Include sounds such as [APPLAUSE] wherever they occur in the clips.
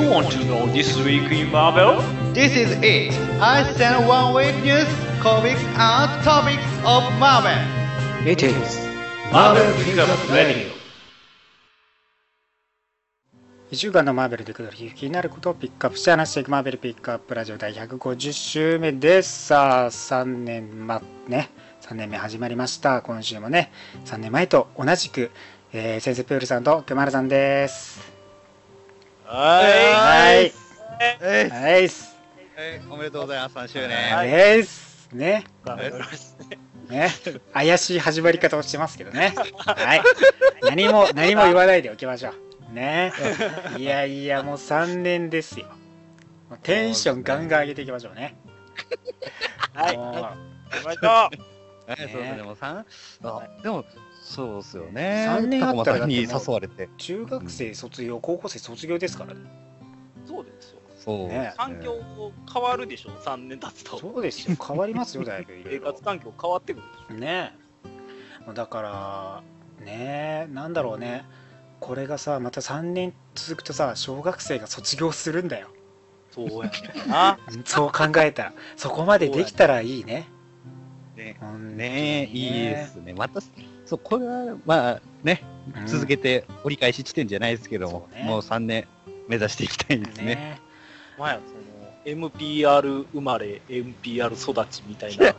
You want to know this week in Marvel? This is it. I send one week news, comics, and topics of Marvel. It is Marvel Pickup Radio. 1週間のマーベルでくだる気になることをピックアップして話していくマーベルピックアップラジオ第150週目ですさあ3年まね3年目始まりました今週もね3年前と同じく、えー先生プールさんとくまるさんですははい。えいはい。おめでとうございます、3周は年。いですね。ね。怪しい始まり方をしてますけどね。はい。何も何も言わないでおきましょう。ね。いやいやもう3年ですよ。テンションガンガン上げていきましょうね。はい。行きましょはい、そうですね、でも3、あ、でも、そうですよね。三年あったらに誘われて。中学生卒業高校生卒業ですからねう。そうですよ。そうね環境変わるでしょ、3年経つと。そうですよ変わりますよだいぶいろ生いろ活環境変わってくるでしねえだからねえなんだろうねこれがさまた3年続くとさ小学生が卒業するんだよょ。そうやな。[LAUGHS] そう考えたらそこまでできたらいいねねほんとにねいいですね。また、そう、これは、まあね、続けて折り返し地点じゃないですけどもそ、うね。もう3年目指していきたいですね。ね。まあや、その、MPR 生まれ、MPR 育ちみたいな、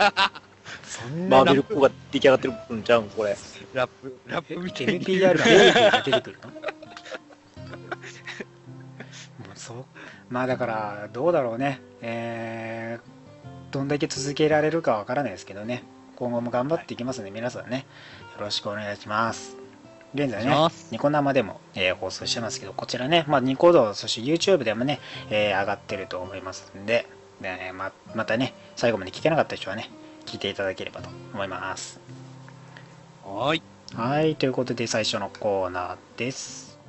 そんなマーベルっ子が出来上がってるんちゃうん、これ。ラップ、ラップみたいに。MPR が出てくるの？も [LAUGHS] うそう。まあだからどうだろうね。えーどんだけ続けられるかわからないですけどね。今後も頑張っていきますので、皆さんね。よろしくお願いします現在ねニコ生でも、えー放送してますけどこちらね、まあ、ニコ動そして YouTube でもね、えー上がってると思いますんでねままたね最後まで聞けなかった人はね聞いていただければと思いますはーい。はい、ということで最初のコーナーです。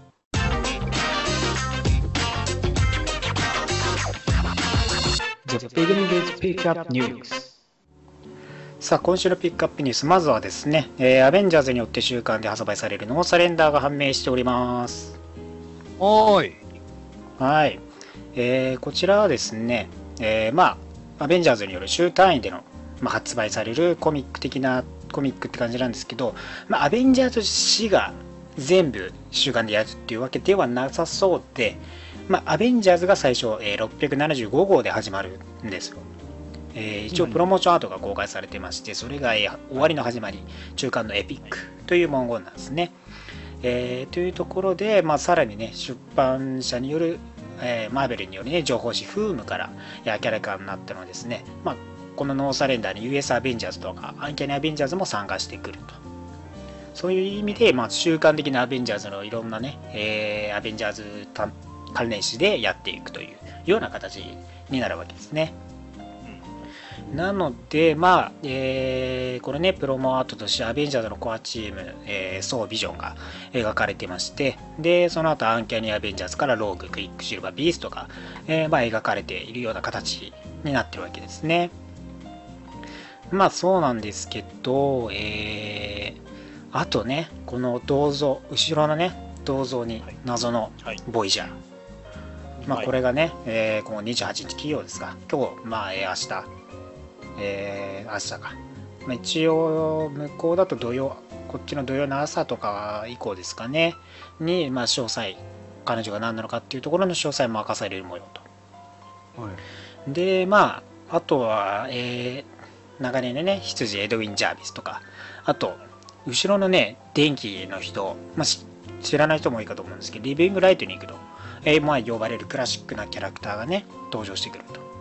The beginning is pick up news. さあ、今週のピックアップニュース、まずはですね、えーアベンジャーズによって週間で発売されるノーサレンダーが判明しております。おーい。はい。えーこちらはですね、えーまあ、アベンジャーズによる週単位での、まあ、発売されるコミック的なコミックって感じなんですけど、まあ、アベンジャーズ誌が全部週間でやるっていうわけではなさそうで、まあ、アベンジャーズが最初、えー675号で始まるんですよ。えー一応プロモーションアートが公開されてましてそれが、えー終わりの始まり中間のエピックという文言なんですね。えーというところで、まあ、さらにね出版社による、えーマーベルによる、ね、情報誌フームからいやキャラカーになったのですね、まあ、この No Surrender に US アベンジャーズとかアンキャニアベンジャーズも参加してくるとそういう意味で、まあ、週刊的なアベンジャーズのいろんなね、えーアベンジャーズ関関連誌でやっていくというような形になるわけですね。なので、まあ、えーこれね、プロモアートとしてアベンジャーズのコアチーム、えー、ソービジョンが描かれてまして、で、その後アンキャニアベンジャーズからローグ、クイックシルバー、ビーストが、えーまあ、描かれているような形になってるわけですね。まあ、そうなんですけど、えーあとね、この銅像、後ろのね、銅像に謎のはい。ボイジャー。まあ、はいこれがね、えーこの28日企業ですか、今日、まあ、えー明日、えー明日か。まあ、一応、向こうだと土曜、こっちの土曜の朝とか以降ですかね、に、まあ、詳細、彼女が何なのかっていうところの詳細も明かされる模様と。で、まあ、あとは、えー長年でね、羊エドウィン・ジャービスとか、あと、後ろのね、電気の人、まあ、し知らない人も多いかと思うんですけど、リビング・ライトニングと、えーまあ、呼ばれるクラシックなキャラクターがね、登場してくると。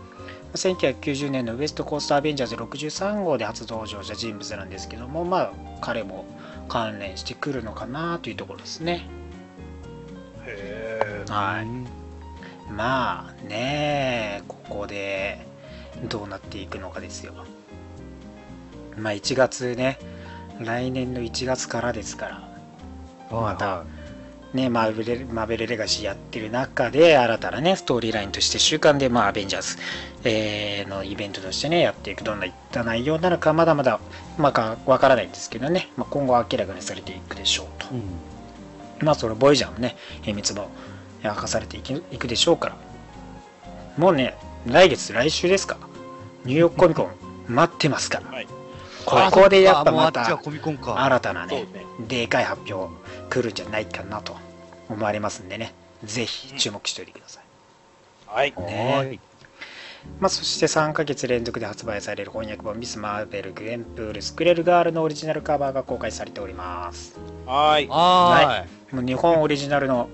1990年のウエストコーストアベンジャーズ63号で初登場した人物なんですけども、まあ、彼も関連してくるのかなというところですね。へはい。まあね、ここでどうなっていくのかですよ。まあ1月ね、来年の1月からですから、またね、マーベルマーベルレガシーやってる中で、新たなね、ストーリーラインとして週間で、まあ、アベンジャーズ、えーのイベントとしてね、やっていく、どんないった内容なのか、まだまだ、まあか、わからないんですけどね、まあ、今後明らかにされていくでしょうと。うん。まあ、そのボイジャーのね、秘密も、明かされていきいくでしょうからもうね来月来週ですかニューヨークコミコン [LAUGHS] 待ってますから、はいここでやっぱまたコミコンか。新たなね。でかい発表来るんじゃないかなと思われますんでねぜひ注目しておいてください、はい。ね。まあ、そして3ヶ月連続で発売される翻訳本ミス・マーベル・グエンプール・スクレルガールのオリジナルカバーが公開されておりますはい。はもう日本オリジナルの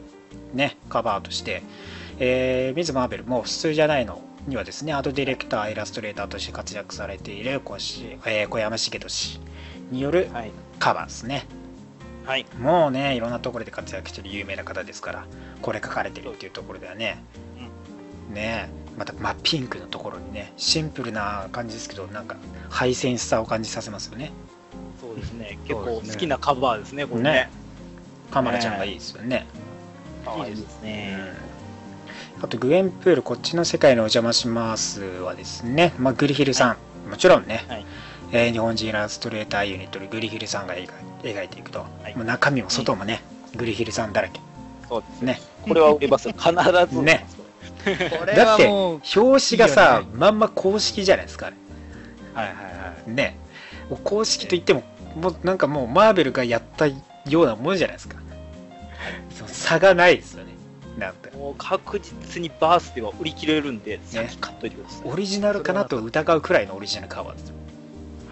ねカバーとして、えーミズ・マーベルも普通じゃないのにはですねアートディレクターイラストレーターとして活躍されている小し、えー小山茂俊によるはい。カバーですねはい。もうねいろんなところで活躍してる有名な方ですからこれ書かれてるっていうところではね、ねまた真っピンクのところにねシンプルな感じですけどなんかハイセンスさを感じさせますよね。そうですね。結構好きなカバーですね、これね。ね。カマラちゃんがいいですよね。いいですね。あとグエンプールこっちの世界にお邪魔しますはですね、まあ、グリヒルさん、もちろんね、はいえー日本人イラストレーターユニットのグリヒルさんが描い描いていくと、はい。もう中身も外もね、グリヒルさんだらけ。そうですね。これは売れます。よ。必ず。ね。い。これだってはもう、表紙がいいよさね。まんま公式じゃないですかあれ。はいはいはい。ね。公式といってももうなんかもうマーベルがやったようなもんじゃないですか、その差がないですよね。なんて。もう確実にバースでは売り切れるんで、先買っといてください。オリジナルかなと疑うくらいのオリジナルカバーですよ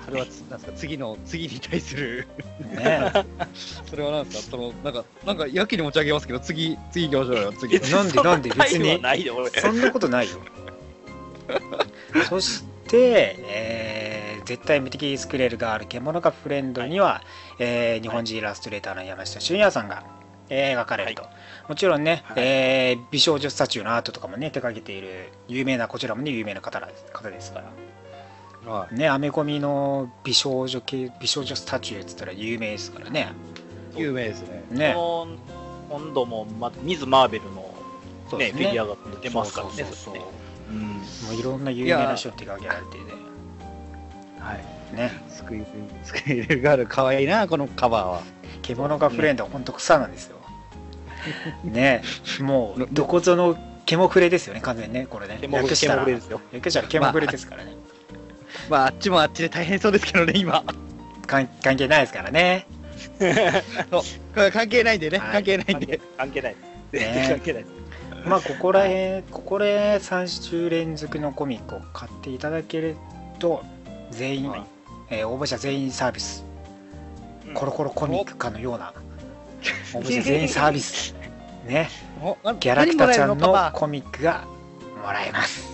それは、なんですか、次の、次に対する、ね [LAUGHS] それはなんですか、その、なんか、なんか、やけに持ち上げますけど、次、次行きましょうよ、次。なんでなんで別に。そんなことないよ。そして、えー絶対無敵スクレルがある獣がフレンドには、えー日本人イラストレーターの山下俊也さんが、えー描かれると。もちろんね、はいえー美少女スタチューのアートとかもね、手掛けている有名な、こちらもね、有名な方ら方ですから。はね、アメコミの美少女系、美少女スタチューっつったら有名ですからね。い。有名ですね。ね。今度も、ま、ミズ・マーベルの、ねねフィギュアが出ますからね、そうそうそうれねうんもういろんな有名な人手掛けられてね。はい。ね。スクイル、スクイルガール、かわいいな、このカバーは。獣がフレンドは本当草なんですよ。[LAUGHS] ねもうどこぞの獣フレですよね、完全にね、これね。略したら、ケモフレですよ。略したら獣フレですからね。まあ、あっちもあっちで大変そうですけどね、今。関関係ないですからね。[LAUGHS] 関係ないんでね、はい関係ないんで。関係ない。全然 [LAUGHS] 関係ない。まあ、ここらへん、ここで3週連続のコミックを買っていただけると、全員、はいえー応募者全員サービス、うんコロコロコミックかのような、応募者全員サービス、[LAUGHS] ね、ギャラクタちゃんの何もらえるカバコミックがもらえます。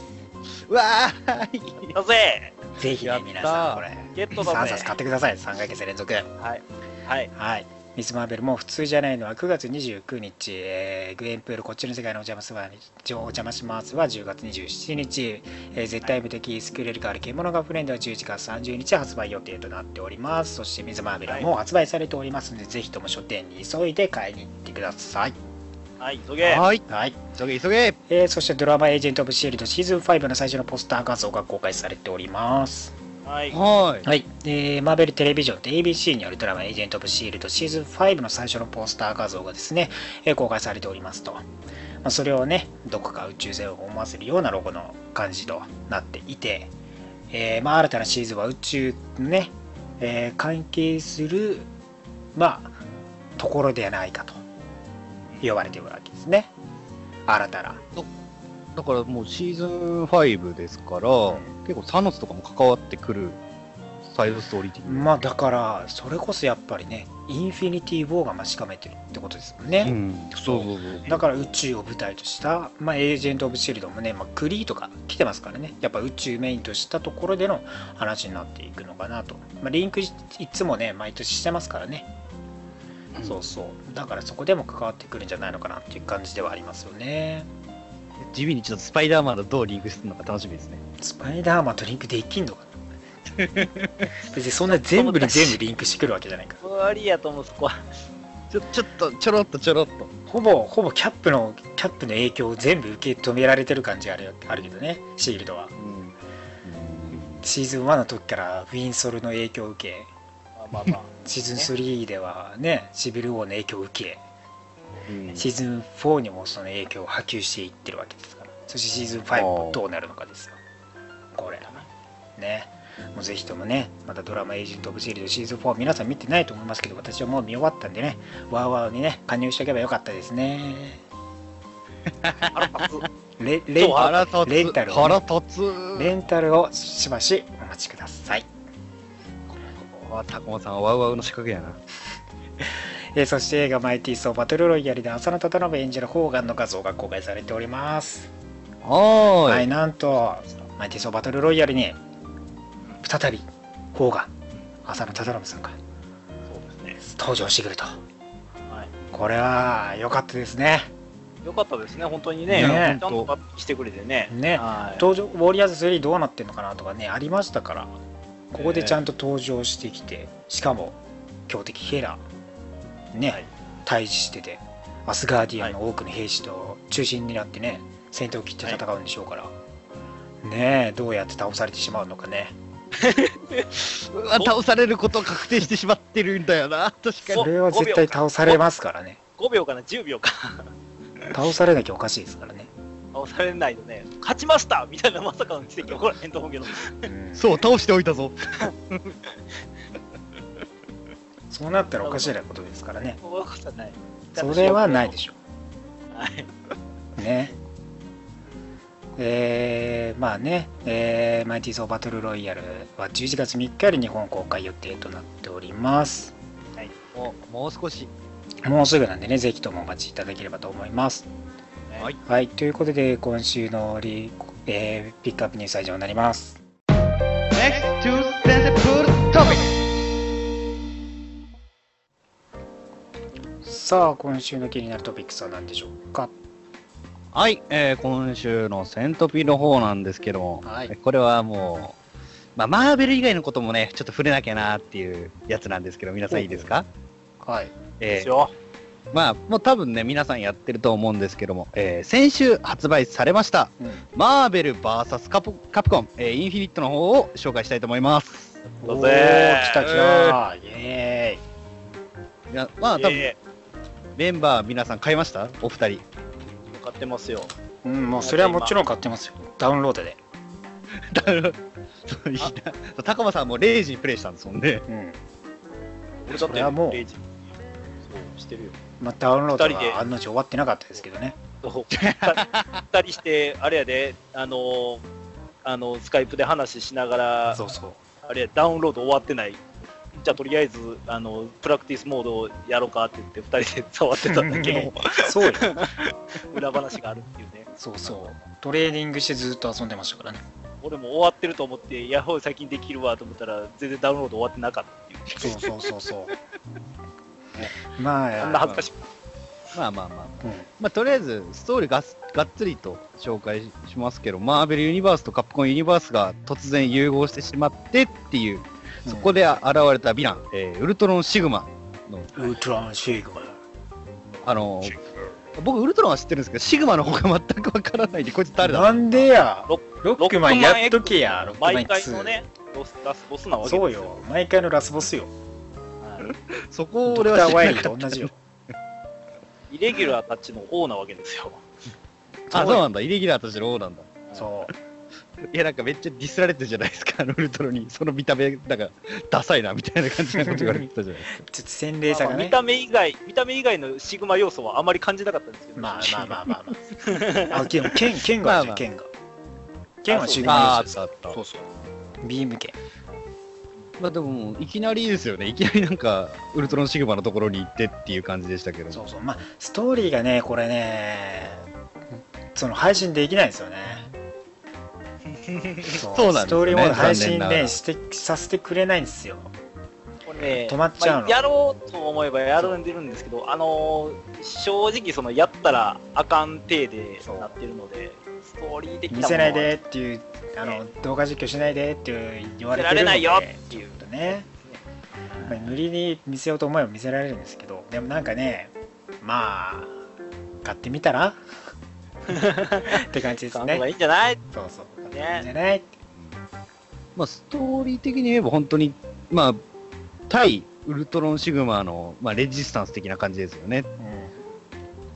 ーうわーだぜぜひね、皆さん、これ、ゲットだ3ぜ冊買ってください、3ヶ月連続。はい。はい。はい。ミス・マーベルも普通じゃないのは9月29日、えーグエンプールこっちの世界のお邪魔すわお邪魔しますは10月27日、えー絶対無敵スクレルガール獣がフレンドは11月30日発売予定となっております。そしてミス・マーベルはもう発売されておりますので、ぜひとも書店に急いで買いに行ってください。はい、急げ。はい、はい。急げ急げ。えーそしてドラマエージェント・オブ・シールドシーズン5の最初のポスター画像が公開されております。はい。はい。はい、えーマーベルテレビジョンと ABC によるドラマ「エージェント・オブ・シールド」シーズン5の最初のポスター画像がですね、えー公開されておりますと、まあ、それをねどこか宇宙船を思わせるようなロゴの感じとなっていて、えーまあ、新たなシーズンは宇宙のね、えー関係するまあところではないかと呼ばれているわけですね新たなだからもうシーズン5ですから、結構サノスとかも関わってくるサイドストーリー的に。まあだからそれこそやっぱりねインフィニティ・ウォーが待ち構えてるってことですもんね、うん、そうそうそう。だから宇宙を舞台とした、まあ、エージェント・オブ・シールドもね、まあ、クリーとか来てますからね、やっぱ宇宙メインとしたところでの話になっていくのかなと。まあ、リンクいいつもね、毎年してますからね。そうそう。だからそこでも関わってくるんじゃないのかなっていう感じではありますよね。地味にちょっとスパイダーマンとどうリンクするのか楽しみですね。スパイダーマンとリンクできんのかな？[LAUGHS] 別にそんな全部に全部リンクしてくるわけじゃないから。終わりやと思う、そこは。ちょ、ちょっと、ちょろっとちょろっと。ほぼ、ほぼキャップの、キャップの影響を全部受け止められてる感じあるよあるけどね、シールドは。うん。シーズン1の時からウィンソルの影響を受け、まあまあまあ。シーズン3ではね、シビル王の影響を受け、うん。シーズン4にもその影響を波及していってるわけですから。そしてシーズン5もどうなるのかですよ。これ。ね。もうぜひともねまたドラマ「エージェント・オブ・シールド」シーズン4皆さん見てないと思いますけど私はもう見終わったんでねワーワーにね加入しておけばよかったですね。レレンそう腹立つ。レンタルを腹ねレンタルをしばしお待ちくださいあタコマさんワウワウの仕掛けやな。[LAUGHS] えーそして映画「マイティー・ソー・バトル・ロイヤル」で浅野忠信演じるホーガンの画像が公開されております。ははい、なんと、マイティーソーバトルロイヤルに、再び、ホーガン、浅野忠信さんがそうですね。登場してくると。はい。これは、良かったですね。よかったですね。本当にねねちゃんと抜擢してくれてね。ね。はい。登場、ウォリアーズ3どうなってんのかなとかね、ありましたから、ここでちゃんと登場してきて、しかも、強敵ヘラ、ね、はい。対峙してて、アスガーディアンの多くの兵士と中心になってね、先頭を切って戦うんでしょうから、ねえ、どうやって倒されてしまうのかね。[LAUGHS] うわ倒されること確定してしまってるんだよな。[LAUGHS] 確かそにれは絶対倒されますからね。5秒か。な。10秒か。[LAUGHS] 倒されなきゃおかしいですからね。倒されないとね勝ちましたみたいなまさかの奇跡起こらへんと思うけどうんそう倒しておいたぞ [LAUGHS] そうなったらおかしいなことですからね。そういうことはないそれはないでしょはい、う。ね。えー、まあね、えー、マイティーソーバトルロイヤルは11月3日より日本公開予定となっております。もうもう少しもうすぐなんでね、ぜひともお待ちいただければと思います。はい。はい、ということで今週のリ、えーピックアップニュースは以上になります。Next to sensible topic. さあ、今週の気になるトピックスは何でしょうか？はい、えー今週のセントピの方なんですけども、はい。これはもう、まあ、マーベル以外のこともね、ちょっと触れなきゃなっていうやつなんですけど、皆さんいいですか？はい。えーですよまあ、もう多分ね、皆さんやってると思うんですけども、えー先週発売されました、うんマーベル VS カプカプコン、えーインフィニットの方を紹介したいと思います。どうおぞーー来た来たイエいやまあ、多分えメンバー皆さん買いました？お二人。ー買ってますよーイうん、もうそれはもちろん買ってますよ。ダウンロードで。そういいな高間さんも0時にプレイしたんですもんね。うん。俺だってそれはもう0時そうしてるよまあ、ダウンロード二人では案の定終わってなかったですけどね。そう二人してあれやであのーあのスカイプで話しながらそうそう。あれダウンロード終わってないじゃあとりあえずあのプラクティスモードをやろうかって言って二人で触ってたんだけど [LAUGHS] そうよ。裏話があるっていうねそうそう。トレーニングしてずっと遊んでましたからね。俺も終わってると思ってヤホー最近できるわと思ったら全然ダウンロード終わってなかったっていうそうそうそうそう。まあ、あんな恥ずかしい。まあまあまあ。うん。まあ、とりあえず、ストーリーがすがっつりと紹介しますけど、マーベルユニバースとカプコンユニバースが突然融合してしまってっていう、そこで現れたヴィラン、えーウルトロンシグマの、ウルトランシグマ。あの僕、ウルトロンは知ってるんですけど、シグマの方が全くわからないんで、こいつ誰だ？なんでや？ロロックマンやっとけや、ロックマン毎回のねロスラスボスなわけですそうよ。毎回のラスボスよ。は [LAUGHS] いそこを俺は知らなかっじよ。イレギュラーたちの王なわけですよ [LAUGHS] あ、そうなんだ、イレギュラーとしての王なんだ。そう。[LAUGHS] いや、なんかめっちゃディスられてるじゃないですか、あのウルトロに。その見た目、なんか、ダサいな、みたいな感じなこと言われてたじゃないですか。ちょっと洗礼さがね。まあまあ見た目以外見た目以外のシグマ要素はあまり感じなかったんですけどまあまあまあまあまあ。あ、剣、剣があるじゃん、剣が。剣はシグマ要素あったあった。そうそう。ビーム剣。まあでも、いきなりですよね。いきなりなんか、ウルトロンシグマのところに行ってっていう感じでしたけど。そうそう。まあ、ストーリーがね、これね、その配信できないんですよね。[LAUGHS] そそうなんですよねストーリーモード配信ねしてさせてくれないんですよ。これね止まっちゃうのまあやろうと思えばやるんでるんですけどあのー正直そのやったらあかん体でなってるのでストーリー的な見せないでっていう、あの動画実況しないでって言われてるのでられないよっていう。ね。まあ無理に見せようと思えば見せられるんですけど、でもなんかね、まあ、買ってみたら？って感じですね。いいんじゃない？そうそう。ねいいんじゃない？まあ、ストーリー的に言えば本当に、まあ、対ウルトロンシグマの、まあ、レジスタンス的な感じですよね。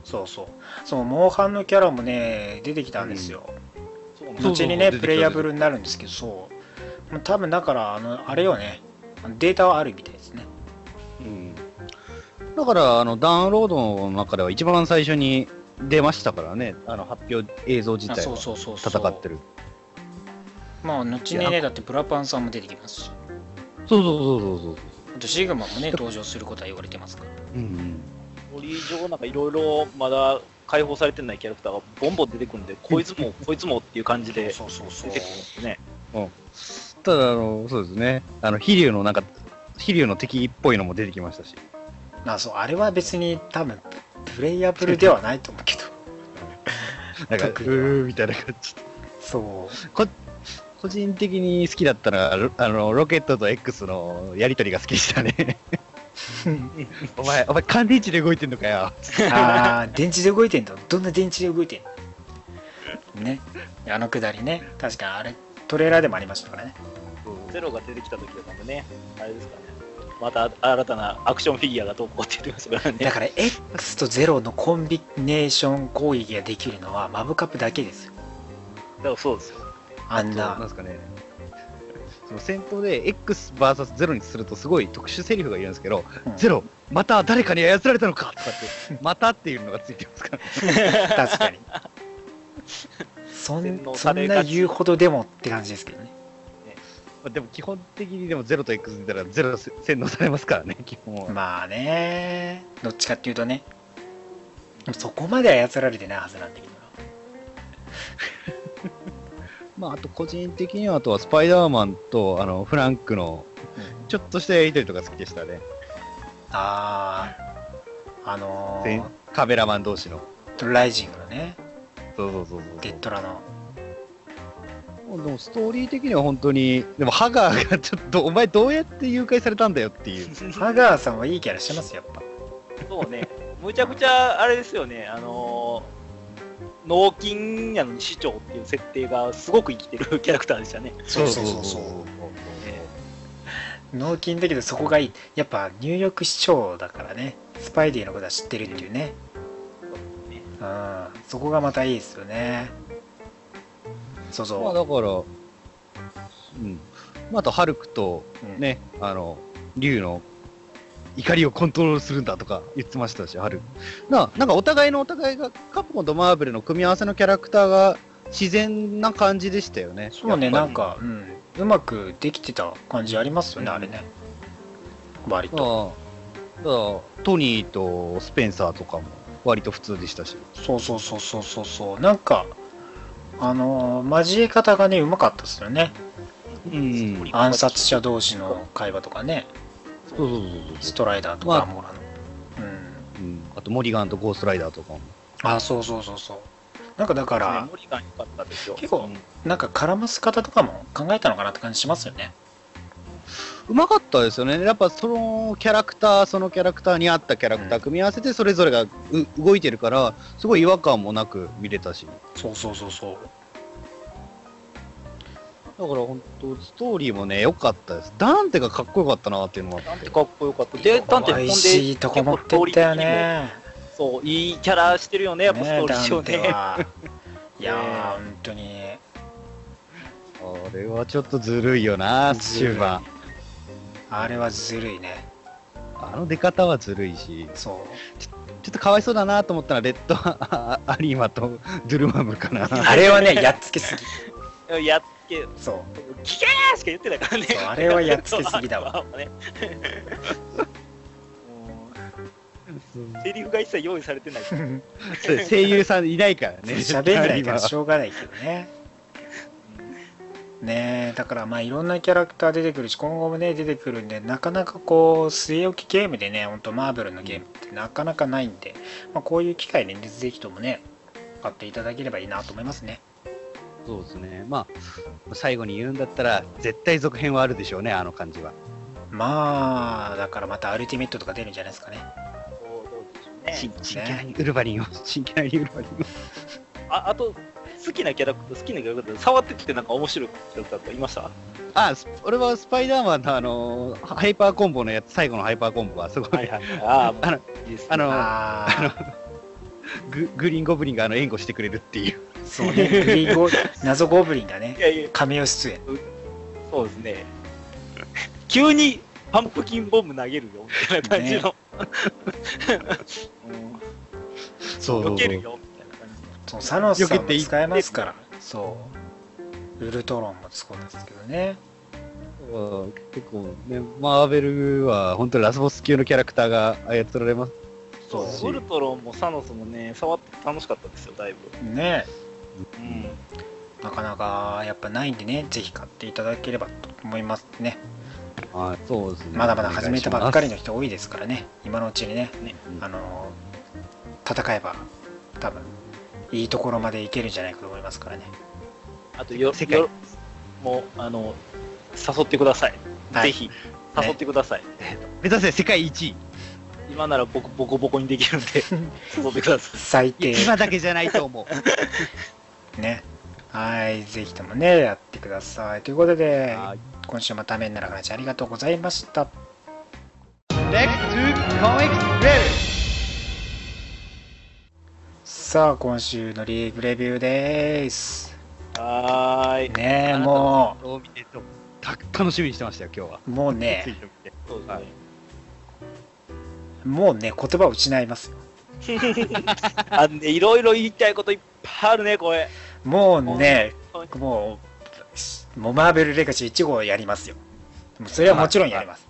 そうそう。そのモンハンのキャラもね出てきたんですよ、そうねそう後にねプレイヤブルになるんですけどそう。もう多分だからあのあれよね。データはあるみたいですね。うん。だから、あの、ダウンロードの中では一番最初に出ましたからね、あの、発表映像自体はあそうそうそうそう。戦ってる。まあ後にねだってプラパンさんも出てきますし。そうそうそうそうそう。あとシグマもね登場することは言われてますから。うんうん。ストーリー上なんかいろいろまだ解放されてないキャラクターがボンボン出てくるんで、こいつも [LAUGHS] こいつもっていう感じでそうそうそう出てくるんですね。ただ、あの、そうですね。あの、飛竜のなんか、飛竜の敵っぽいのも出てきましたし。あそうあれは別に多分プレイヤブルではないと思うけど [LAUGHS] なんか、うーみたいな感じ。そう個人的に好きだったのは、ロあの、ロケットと X のやりとりが好きでしたね。[LAUGHS] お前、お前、乾電池で動いてんのかよ。ああ電池で動いてんだどんな電池で動いてんの？ねあのくだりね確かあれトレーラーでもありましたからねゼロが出てきた時とかもね、あれですかね。また新たなアクションフィギュアが投稿って言ってましたからね。だから X と0のコンビネーション攻撃ができるのはマブカップだけですよだからそうですよ。あんなんなですかね。その戦闘で XVS0 にするとすごい特殊セリフがいるんですけど、うん。ゼロ、また誰かに操られたのかとかって、またっていうのがついてますから、[LAUGHS] 確かに。そ洗んそんな言うほどでもって感じですけどね。まあでも基本的にでもゼロと X 出たらゼロ洗脳されますからね、基本は。まあね。どっちかっていうとね。そこまで操られてないはずなんだけどなまあ、あと個人的には、あとはスパイダーマンとあのフランクのちょっとしたやりとりとか好きでしたね。あああのせんカメラマン同士の。ー、ライジングのねそうそうそうそう。デッドラのでもストーリー的には本当に、でもハガーがちょっと、お前どうやって誘拐されたんだよっていう。[LAUGHS] ハガーさんはいいキャラしてますよやっぱそうね。むちゃくちゃあれですよね。あのー脳筋やのに市長っていう設定がすごく生きてるキャラクターでしたね。そうそうそう。そう脳筋だけどそこがいいやっぱニューヨーク市長だからね。スパイディのことは知ってるっていうね。うんそこがまたいいですよね。そうそう、まあだから、うん。まあ、あと、ハルクとうん。ね、あの、竜の怒りをコントロールするんだとか言ってましたし、ハルク。な、なんかお互いのお互いが、カプコンとマーベルの組み合わせのキャラクターが自然な感じでしたよね。そうねなんか、うん、うまくできてた感じありますよね、あれね。割と。ああ。だからトニーとスペンサーとかも割と普通でしたし。そうそうそうそうそう。そうなんかあのー交え方がねうまかったですよね。うん。暗殺者同士の会話とかねそうそうそうストライダーとまあかアモーラの、うんそう。うん。あと、モリガンとゴーストライダーとかも。あそうそうそうそうなんかだから、ね、モリガン良かったですよ。結構うんなんか絡ます方とかも考えたのかなって感じしますよねうまかったですよね。やっぱそのキャラクター、そのキャラクターに合ったキャラクターうん組み合わせて、それぞれがう動いてるから、すごい違和感もなく見れたし。そうそうそうそうだから本当、ストーリーもね、良かったです。ダンテがかっこよかったなっていうのは。なんてかっこよかった。で、ダンテほしいとこ持ってったよねそう、いいキャラしてるよね、やっぱストーリーダン上ね。テは [LAUGHS] いやー、ね本当にあれはちょっとずるいよな、終盤。あれはずるいねあの出方はずるいし、そうちょっとかわいそうだなと思ったら、レッドアアリーマとドゥルマムかな。あれはねやっつけすぎ [LAUGHS] やっつけ、そう。聞けーしか言ってないからね。あれはやっつけすぎだわ。[LAUGHS] セリフが一切用意されてない。[LAUGHS] 声優さんいないからね。喋んないからしょょうがないけどね。ねえだからまあいろんなキャラクター出てくるし今後もね出てくるんでなかなかこう据え置きゲームでねほんとマーベルのゲームってなかなかないんで、まあ、こういう機会にねぜひともね買っていただければいいなと思いますねそうですね。まあ、最後に言うんだったら、絶対続編はあるでしょうね、あの感じは。まあだからまたアルティメットとか出るんじゃないですかねそうどうでしょうね新新キャラにウルヴァリンを、新キャラにウルヴァリンを。ああと、好きなキャラクター、好きなキャラクター、触ってきてなんか面白いキャラクターとかいました？あ、ス俺はスパイダーマンのあのーハイパーコンボのやつ、最後のハイパーコンボはすごい、はいはい。あ [LAUGHS] あ、あのあのあググリーンゴブリンがあの援護してくれるっていう。そうね。グリーンゴ謎ゴブリンがね。いやいや、カメオ出演。そうですね。急にパンプキンボム投げるよ、みたいな感じの。う。んそ避けるよ、みたいな感じそうサノスさんも使えますから。そう。ウルトロンも使うんですけどね。うん結構ね、マーベルは本当にラスボス級のキャラクターが操られます。そうしウルトロンもサノスもね、触って楽しかったですよ、だいぶ。ねうん。なかなかやっぱないんでねぜひ買っていただければと思いますねはい、そうですね。まだまだ始めたばっかりの人多いですからね今のうちにねねあの戦えば多分いいところまでいけるんじゃないかと思いますからねあとよ、世界よもう、あの、誘ってください。はいぜひ、誘ってください。ます目指せ世界一位。今なら僕、ボコボコにできるんで、[LAUGHS] 誘ってください。最低今だけじゃないと思う。[LAUGHS] ねはいぜひともねやってくださいということではい今週もためになる話ありがとうございました!さあ今週のリーグレビューですはーい。ねえもを見てとた楽しみにしてましたよ、今日は。うもうね。もうね言葉を失いますよ [LAUGHS] あのね、いろいろ言いたいこといっぱいあるね、これ。もうねもうもうマーベルレガシー1号やりますよそれはもちろんやります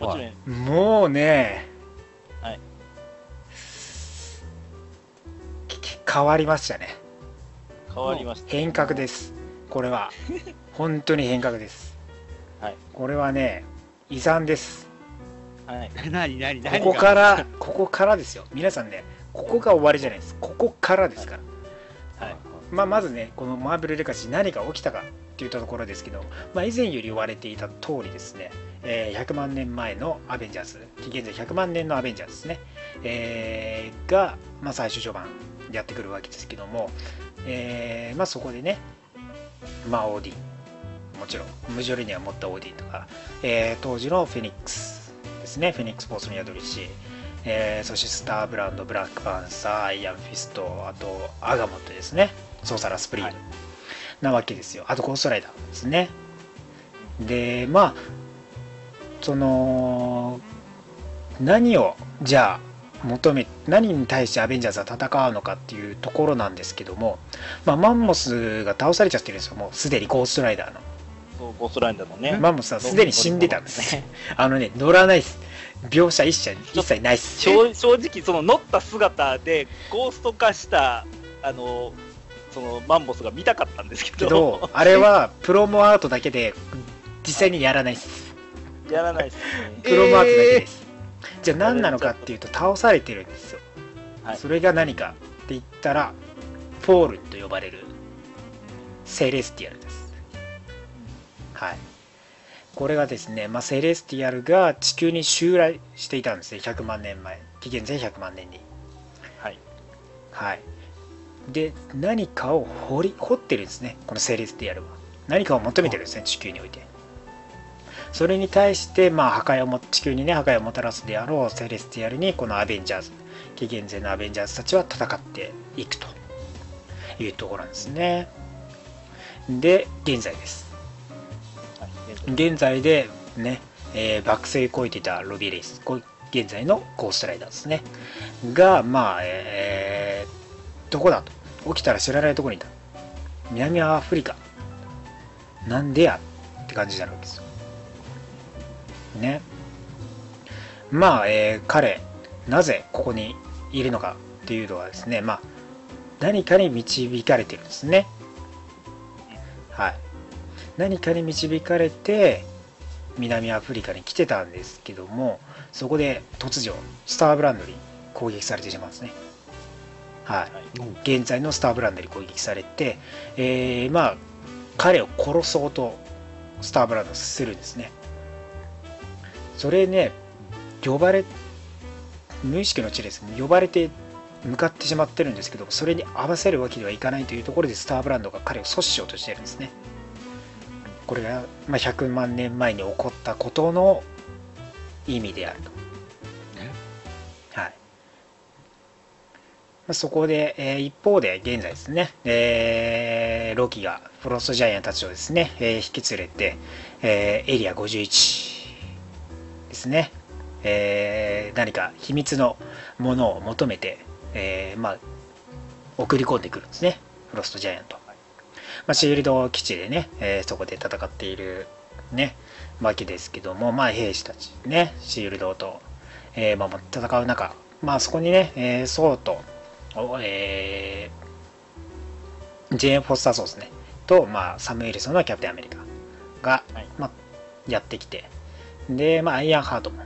もちろん。もうねはい変わりましたね変わりました。変革ですこれは本当に変革ですはいこれはね遺産ですはい。何何何ここからここからですよ皆さんねここが終わりじゃないですここからですから、はい。まあ、まずねこのマーベルレガシー何が起きたかっていったところですけど、まあ、以前より言われていた通りですね、えー100万年前のアベンジャーズ紀元前100万年のアベンジャーズですね、えーが、まあ、最終序盤やってくるわけですけども、えーまあ、そこでね、まあ、オーディンもちろんムジョルニア持ったオーディンとか、えー当時のフェニックスですねフェニックス・フォースの宿りし、えーそしてスターブランドブラックパンサーアイアンフィストあとアガモットですね。ソーサラースプリーム、はい。なわけですよ。あとゴーストライダーですね。でまあその何をじゃあ求め何に対してアベンジャーズは戦うのかっていうところなんですけども、まあ、マンモスが倒されちゃってるんですよ。もうすでにゴーストライダーの。そう、ゴーストライダーのね。マンモスはすでに死んでたんです。ね。あのね乗らないです。描写一切一切ないっす。正正直、その乗った姿で、ゴースト化した、あの、そのマンモスが見たかったんですけけど、どあれはプロモアートだけで実際にやらないっす。やらないですね。[LAUGHS] プロモアートだけです、じゃあ何なのかっていうと倒されてるんですよ、はい。それが何かって言ったらフォールンと呼ばれるセレスティアルです。はい。これがですね、まあ、セレスティアルが地球に襲来していたんですね。100万年前。紀元前100万年に。はい。はいで何かを掘り掘ってるんですね。このセレスティアルは何かを求めてるんですね地球において。それに対して、まあ、破壊をも地球にね破壊をもたらすであろうセレスティアルにこのアベンジャーズ紀元前のアベンジャーズたちは戦っていくと。いうところなんですね。で現在です。はい。現在でね、えー爆睡こいてたロビー・レイエス。こ現在のゴーストライダーですね。がまあえーどこだと？起きたら知らないとこにいた。南アフリカ。なんでやって感じになるわけですよ。ね。まあ、えー彼なぜここにいるのかっていうのはですねまあ何かに導かれてるんですね。はい。何かに導かれて南アフリカに来てたんですけどもそこで突如スターブランドに攻撃されてしまうんですね。はい。現在のスターブランドに攻撃されて、えーまあ彼を殺そうとスターブランドするんですね。それね呼ばれ無意識のうちですね呼ばれて向かってしまってるんですけどそれに合わせるわけにはいかないというところでスターブランドが彼を阻止しようとしてるんですね。これが、ま、100万年前に起こったことの意味であると。そこで、えー一方で現在ですね、えーロキがフロストジャイアンたちをですね、えー引き連れて、えーエリア51ですね、えー何か秘密のものを求めて、えーまあ、送り込んでくるんですね、フロストジャイアント。まあ、シールド基地でね、えーそこで戦っている、ね、わけですけども、まあ、兵士たちね、シールドと、えーまあ、戦う中、まあ、そこにね、えーソウと、おえージェーン・フォスター・ソースね、と、まあ、サムエルソンのキャプテンアメリカが、はい。まあ、やってきて、で、まあ、アイアンハートも、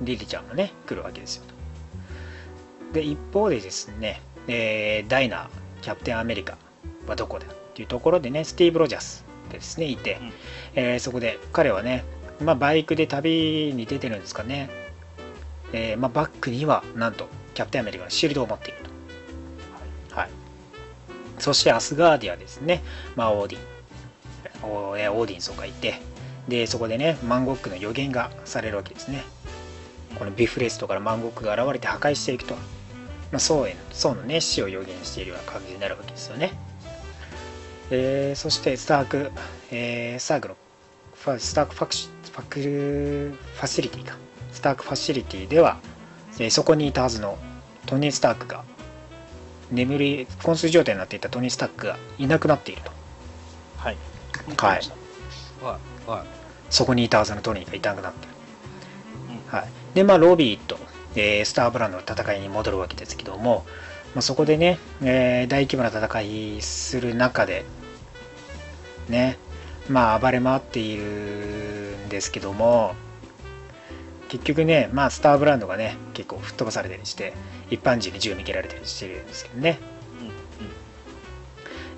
リリちゃんもね、来るわけですよ。で、一方でですね、えーダイナー、キャプテンアメリカはどこだっていうところでね、スティーブ・ロジャースがですね、いて、うん。えーそこで彼はね、まあ、バイクで旅に出てるんですかね、えーまあ、バックにはなんとキャプテンアメリカのシールドを持っている。そしてアスガーディアですね、まあ、オーディン、オーディンソンがいて、で、そこでね、マンゴグの予言がされるわけですね。このビフレストからマンゴックが現れて破壊していくと。まあ、宋への宋のね、死を予言しているような感じになるわけですよね。えーそしてスターク、えースタークのファスタークファクシファクルファシリティかスタークファシリティでは、えーそこにいたはずのトニー・スタークが眠り昏睡状態になっていたトニー・スタークがいなくなっているとはい。はいはい。はい。そこにいたはずのトニーがいなくなっている、うはい、でまあロビーと、えースターブランドの戦いに戻るわけですけども、まあ、そこでね、えー大規模な戦いする中でねまあ暴れ回っているんですけども結局ねまあスターブランドがね結構吹っ飛ばされたりして一般人に銃向けられたりしてるんですけどね。うんうん。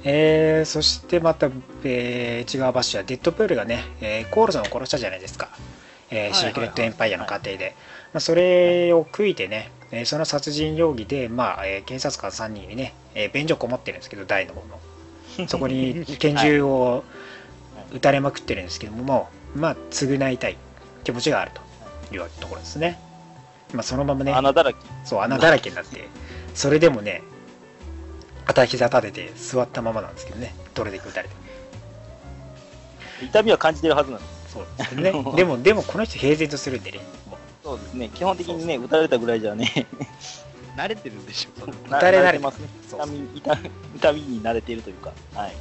えーそしてまた、えー、違うバッシュはデッドプールがね、えーコールソンを殺したじゃないですか、えーいシークレットエンパイアの過程で、まあ、それを悔いてね、えーその殺人容疑で、まあえー警察官3人にね、えー便所こもってるんですけど大の方の。そこに [LAUGHS] 拳銃を撃たれまくってるんですけども、まあ償いたい気持ちがあるというところですね、まあ、そのままね穴だらけ。そう穴だらけになってそれでもね片膝立てて座ったままなんですけどねどれで撃たれて痛みは感じてるはずなんです。そうですね [LAUGHS] でもでもこの人平然とするんでねもうそうですね。基本的にね、打たれたぐらいじゃね、慣れてるんでしょ。な [LAUGHS] 打たれ慣れてますね。そう痛み痛痛みに慣れているというか。はい。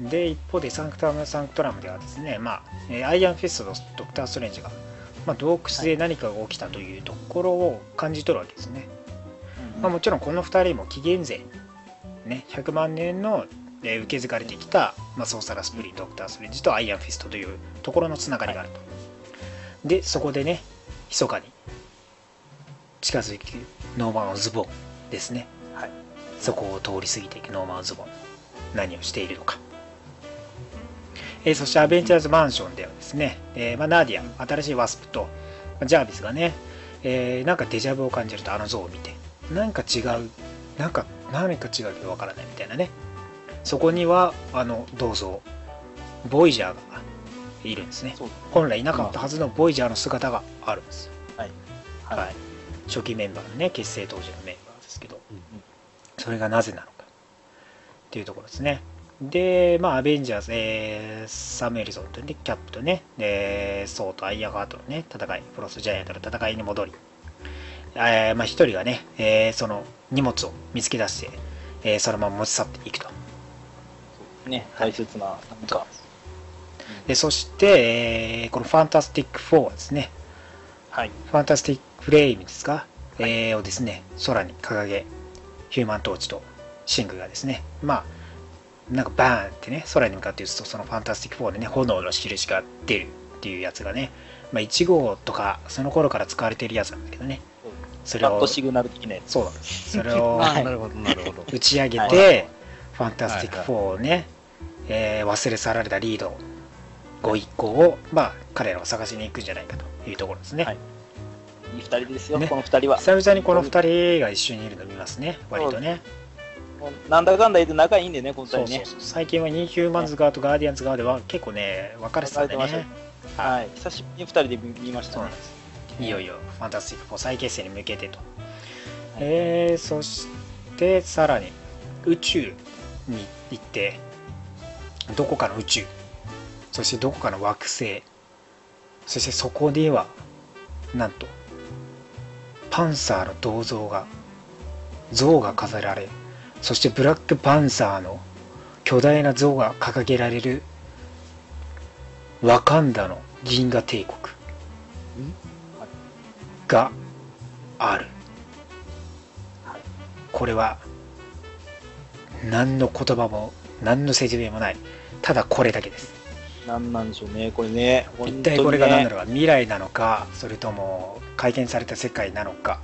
で一方でサンクタム・サンクトラムではですね、まあ、えーアイアンフィストとドクター・ストレンジが、まあ、洞窟で何かが起きたというところを感じ取るわけですね、まあ、もちろんこの2人も紀元前、ね、100万年の、えー受け継がれてきた、まあ、ソーサラースプリームドクター・ストレンジとアイアンフィストというところのつながりがあると、でそこでね密かに近づいていくノーマン・オズボンですね、はい。そこを通り過ぎていくノーマン・オズボン。何をしているのかえーそしてアベンジャーズマンションではですね、えーまあ、ナーディア、新しいワスプと、まあジャービスがね、えーなんかデジャブを感じるとあの像を見て、なんか違う、なんか何か違うけどわからないみたいなね。そこには、あの銅像、ボイジャーがいるんですね。本来いなかったはずのボイジャーの姿があるんです。はい。はい。初期メンバーのね、結成当時のメンバーですけど、うんそれがなぜなのかっていうところですね。で、まあ、アベンジャーズ、えーサム・ウィルソンとね、キャップとね、でソーとアイアンハートのね、戦い、フロストジャイアントの戦いに戻り、えーまあ、一人がね、えーその荷物を見つけ出して、えーそのまま持ち去っていくと。ね、大切な、なんか、で、そして、えーこのファンタスティック4はですね、はい。ファンタスティックフレイムですか、えーをですね、空に掲げ、ヒューマントーチとシングがですね、まあ、なんかバーンってね、空に向かって打つと、そのファンタスティック4でね、炎の印が出るっていうやつがね、まあ、1号とか、その頃から使われているやつなんだけどね、それをシグナル的なやつ。そうなんです。それを [LAUGHS] なるほど、なるほど。打ち上げはいて、ファンタスティック4をね、えー忘れ去られたリード5一行を、まあ、彼らを探しに行くんじゃないかというところですね。はいいい二人ですよ、ねこの二人は。久々にこの2人が一緒にいるの見ますね、割とね。なんだかんだ言って仲いいんでね、この二人ねそうそう。そう最近はニーヒューマンズ側とガーディアンズ側では結構ね、分かれてたんでねて。はい。久しぶりに二人で見ましたね。いよいよファンタスティック4再結成に向けてとえーそしてさらに宇宙に行ってどこかの宇宙？そしてどこかの惑星？そしてそこではなんとパンサーの銅像が像が飾られそしてブラックパンサーの巨大な像が掲げられるワカンダの銀河帝国がある。これは何の言葉も何の説明もない。ただこれだけです。なんなんでしょうね、これね。一体これが何だろろうか未来なのかそれとも改建された世界なのか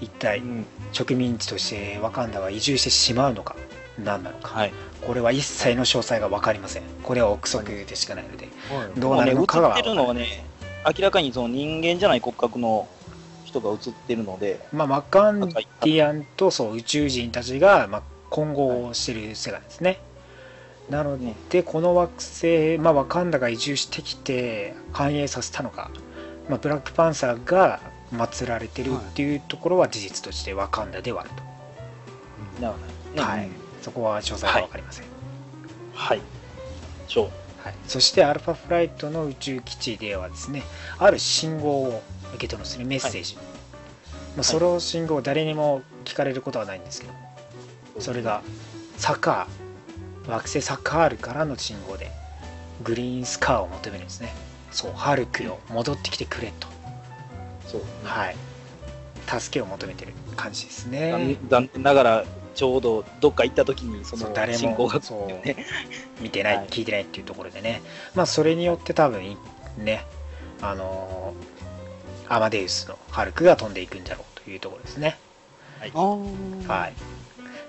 一体うん。植民地としてワカンダは移住してしまうのか何なのかはい。これは一切の詳細が分かりませんこれは憶測でしかないのでどうなるのかがってるのはね、明らかにその人間じゃない骨格の人が映ってるので、まあ、ワカンディアンとそう宇宙人たちが、まあ、混合してる世界ですね。なので、この惑星、まあ、ワカンダが移住してきて繁栄させたのか、まあ、ブラックパンサーが祀られてるっていうところは事実としてワカンダではあると。なるほどね。はい。うんそこは詳細が分かりません。はい。しょう。はい、そしてアルファフライトの宇宙基地ではですねある信号を受け取るんですねメッセージ、まあ、その信号を誰にも聞かれることはないんですけどそれがサカー惑星サカールからの信号でグリーンスカーを求めるんですね。そうハルクよ戻ってきてくれとそう。はい。助けを求めてる感じですね。残残念ながら、ちょうどどっか行った時に、その誰信号がもそう。ね。[LAUGHS] 見てない、はい。聞いてないっていうところでね。まあそれによって多分ねあのーアマデウスのハルクが飛んでいくんだろうというところですね。はい。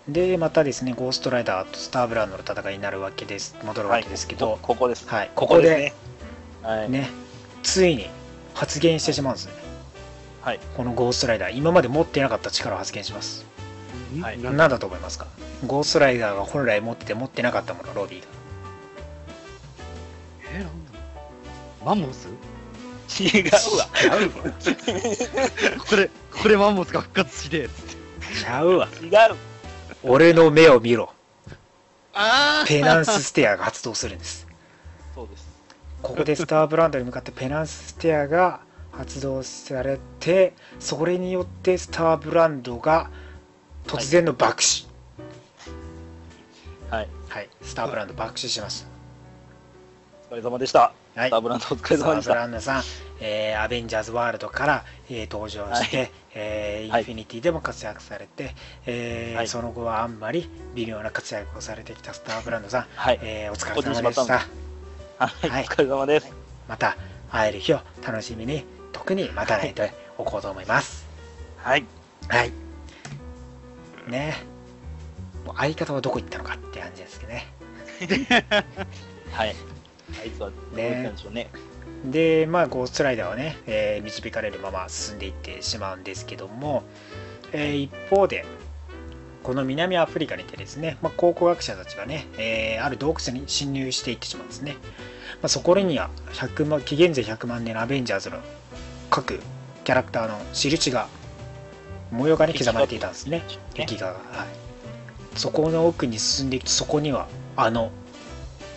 でまたですねゴーストライダーとスターブランドの戦いになるわけです戻るわけですけど、こここです。はい。ここですね。はい。ねついに発現してしまうんですねはい。このゴーストライダー今まで持っていなかった力を発現します。はい。何だと思いますか？ゴーストライダーが本来持ってて持ってなかったものロビーがえなんだ？マンモス？違うわ。違うわ。[LAUGHS] これ、これマンモスが復活して、つって。ちゃうわ。違う。俺の目を見ろ。あペナンスステアが発動するんです。そうです。ここでスターブランドに向かってペナンスステアが発動されてそれによってスターブランドが突然の爆死はい。はい、スターブランド爆死しましお疲れ様でした。たはいスターブランドお疲れスターブ様でした。ランドさん、えーアベンジャーズワールドから、えー登場して、はいえーはいインフィニティでも活躍されて、えーはいその後はあんまり微妙な活躍をされてきたスターブランドさん、はい。えーお疲れ様でしたたはい。はいお疲れ様です。また会える日を楽しみに特に待たないでおこうと思います。はい。はい。ね。もう相方はどこ行ったのかって感じですけどね。はい。あいつはどういったんでしょうね。でまあゴーストライダーはね、えー導かれるまま進んでいってしまうんですけども、えー一方でこの南アフリカにてですね、まあ、考古学者たちがね、えーある洞窟に侵入していってしまうんですね、まあ、そこには100万紀元前100万年のアベンジャーズの各キャラクターの印が模様がね刻まれていたんですね。壁画が、はい、そこの奥に進んでいくとそこにはあの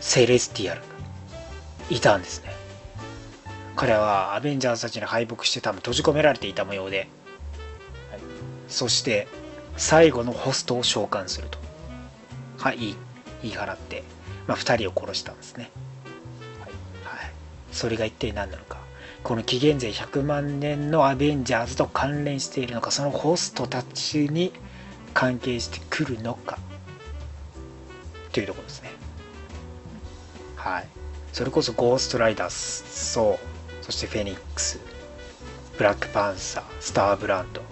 セレスティアルがいたんですね。彼はアベンジャーズたちに敗北して多分閉じ込められていた模様で、はいそして最後のホストを召喚すると。はい言い払って、まあ、2人を殺したんですね。はいはい、それが一体何なのかこの紀元前100万年のアベンジャーズと関連しているのかそのホストたちに関係してくるのかというところですねはいそれこそゴーストライダースソーそしてフェニックスブラックパンサースターブランド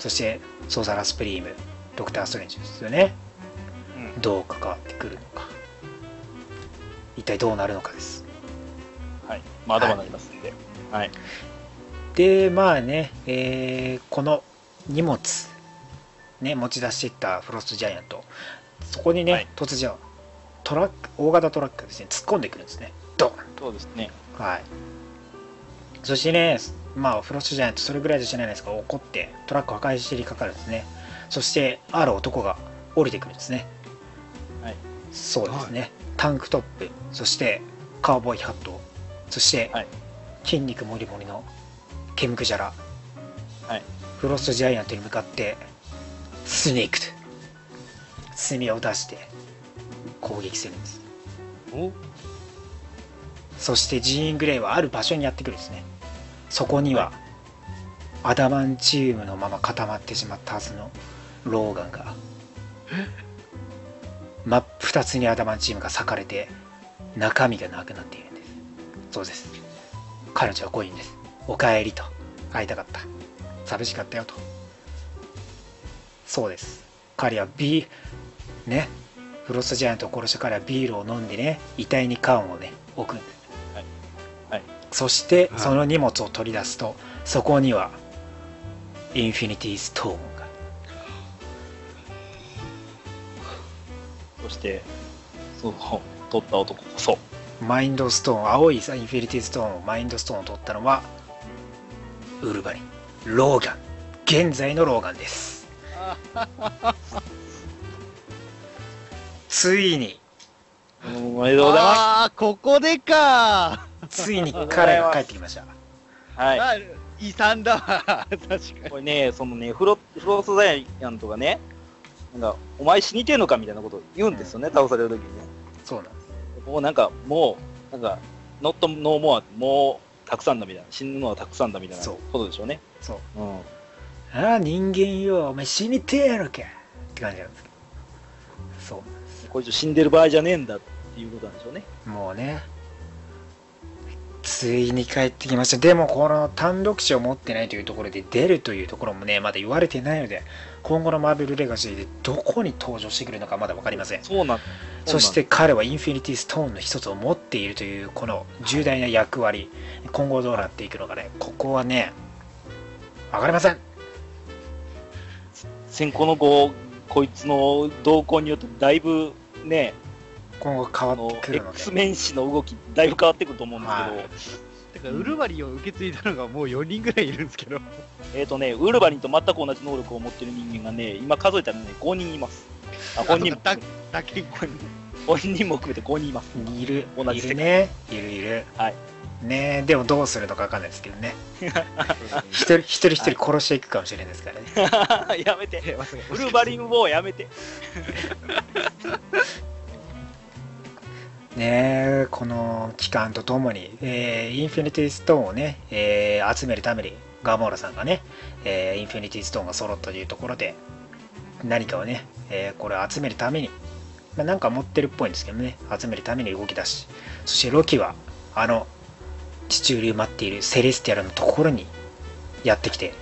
そしてソーサラスプリームドクターストレンジですよねうんどう関わってくるのか一体どうなるのかですはい。まだまだありますんで。はい。でまあね、えーこの荷物ね持ち出していったフロストジャイアント。そこにね、はい。突如トラック大型トラックがですね突っ込んでくるんですね。ドン。そうですね。はい。そしてねまあフロストジャイアントそれぐらいじゃしないですが怒ってトラックを破壊してりかかるんですね。そしてある男が降りてくるんですね。はい。そうですね、タンクトップそしてカウボーイハットそして、はい筋肉もりもりのケムクジャラ、はい。フロストジャイアントに向かってスネークと。墨を出して攻撃するんです。お？そしてジーン・グレイはある場所にやってくるんですね。そこにはアダマンチウムのまま固まってしまったはずのローガンが真っ二つにアダマンチウムが裂かれて中身がなくなっているんです。そうです彼女はコインです。おかえりと。会いたかった。寂しかったよと。そうです。彼はビーね。フロストジャイアントを殺した彼はビールを飲んでね。遺体に缶をね置くんです。はい。はい。そしてはい。その荷物を取り出すとそこにはインフィニティストーンが。そして、その、取った男こそ、マインドストーン青いさインフィニティストーンをマインドストーンを取ったのはウルバリンローガン現在のローガンです [LAUGHS] ついにおめでとうございまああ、ここでかついに彼が帰ってきましたす。はい。あ遺産だわ。確かに。これね、そのね、フロフロストダイアントがね、なんか、お前死にてんのかみたいなことを言うんですよね、倒されるときにね。そうなもうなんか、もう、なんか、ノットノーモア、もう、たくさんだみたいな、死ぬのはたくさんだみたいなことでしょうね。そう。うん。ああ人間よお前死にてえやろかって感じなんです。けどそう。こいつ死んでる場合じゃねえんだっていうことなんでしょうね。もうね。ついに帰ってきました。でもこの単独誌を持ってないというところで出るというところもねまだ言われてないので今後のマーベルレガシーでどこに登場してくるのかまだ分かりません。そうなんそして彼はインフィニティストーンの一つを持っているというこの重大な役割。今後どうなっていくのかね。ここはね分かりません。先行のこう、こいつの動向によってだいぶね、今後変わってくるので。X メン氏の動き、だいぶ変わってくると思うんですけど、はいてか、ウルヴァリンを受け継いだのがもう4人ぐらいいるんですけど。えっ、とね、ウルヴァリンと全く同じ能力を持ってる人間がね、今数えたらね、5人います。あ、本人もだだけ本人も含めて5人います。いるい同じ世界るねいるいるはいねでもどうするのか分かんないですけどね [LAUGHS] 一人一人一人殺していくかもしれないですからね [LAUGHS] やめて。ウルヴァリンをやめて。[LAUGHS] ねこの期間とともに、えーインフィニティストーンをね、えー集めるためにガモーラさんがね、えーインフィニティストーンが揃ったというところで何かをね、えこれを集めるために、まあ、なんか持ってるっぽいんですけどね集めるために動き出しそしてロキはあの地中に埋まっているセレスティアルのところにやってきて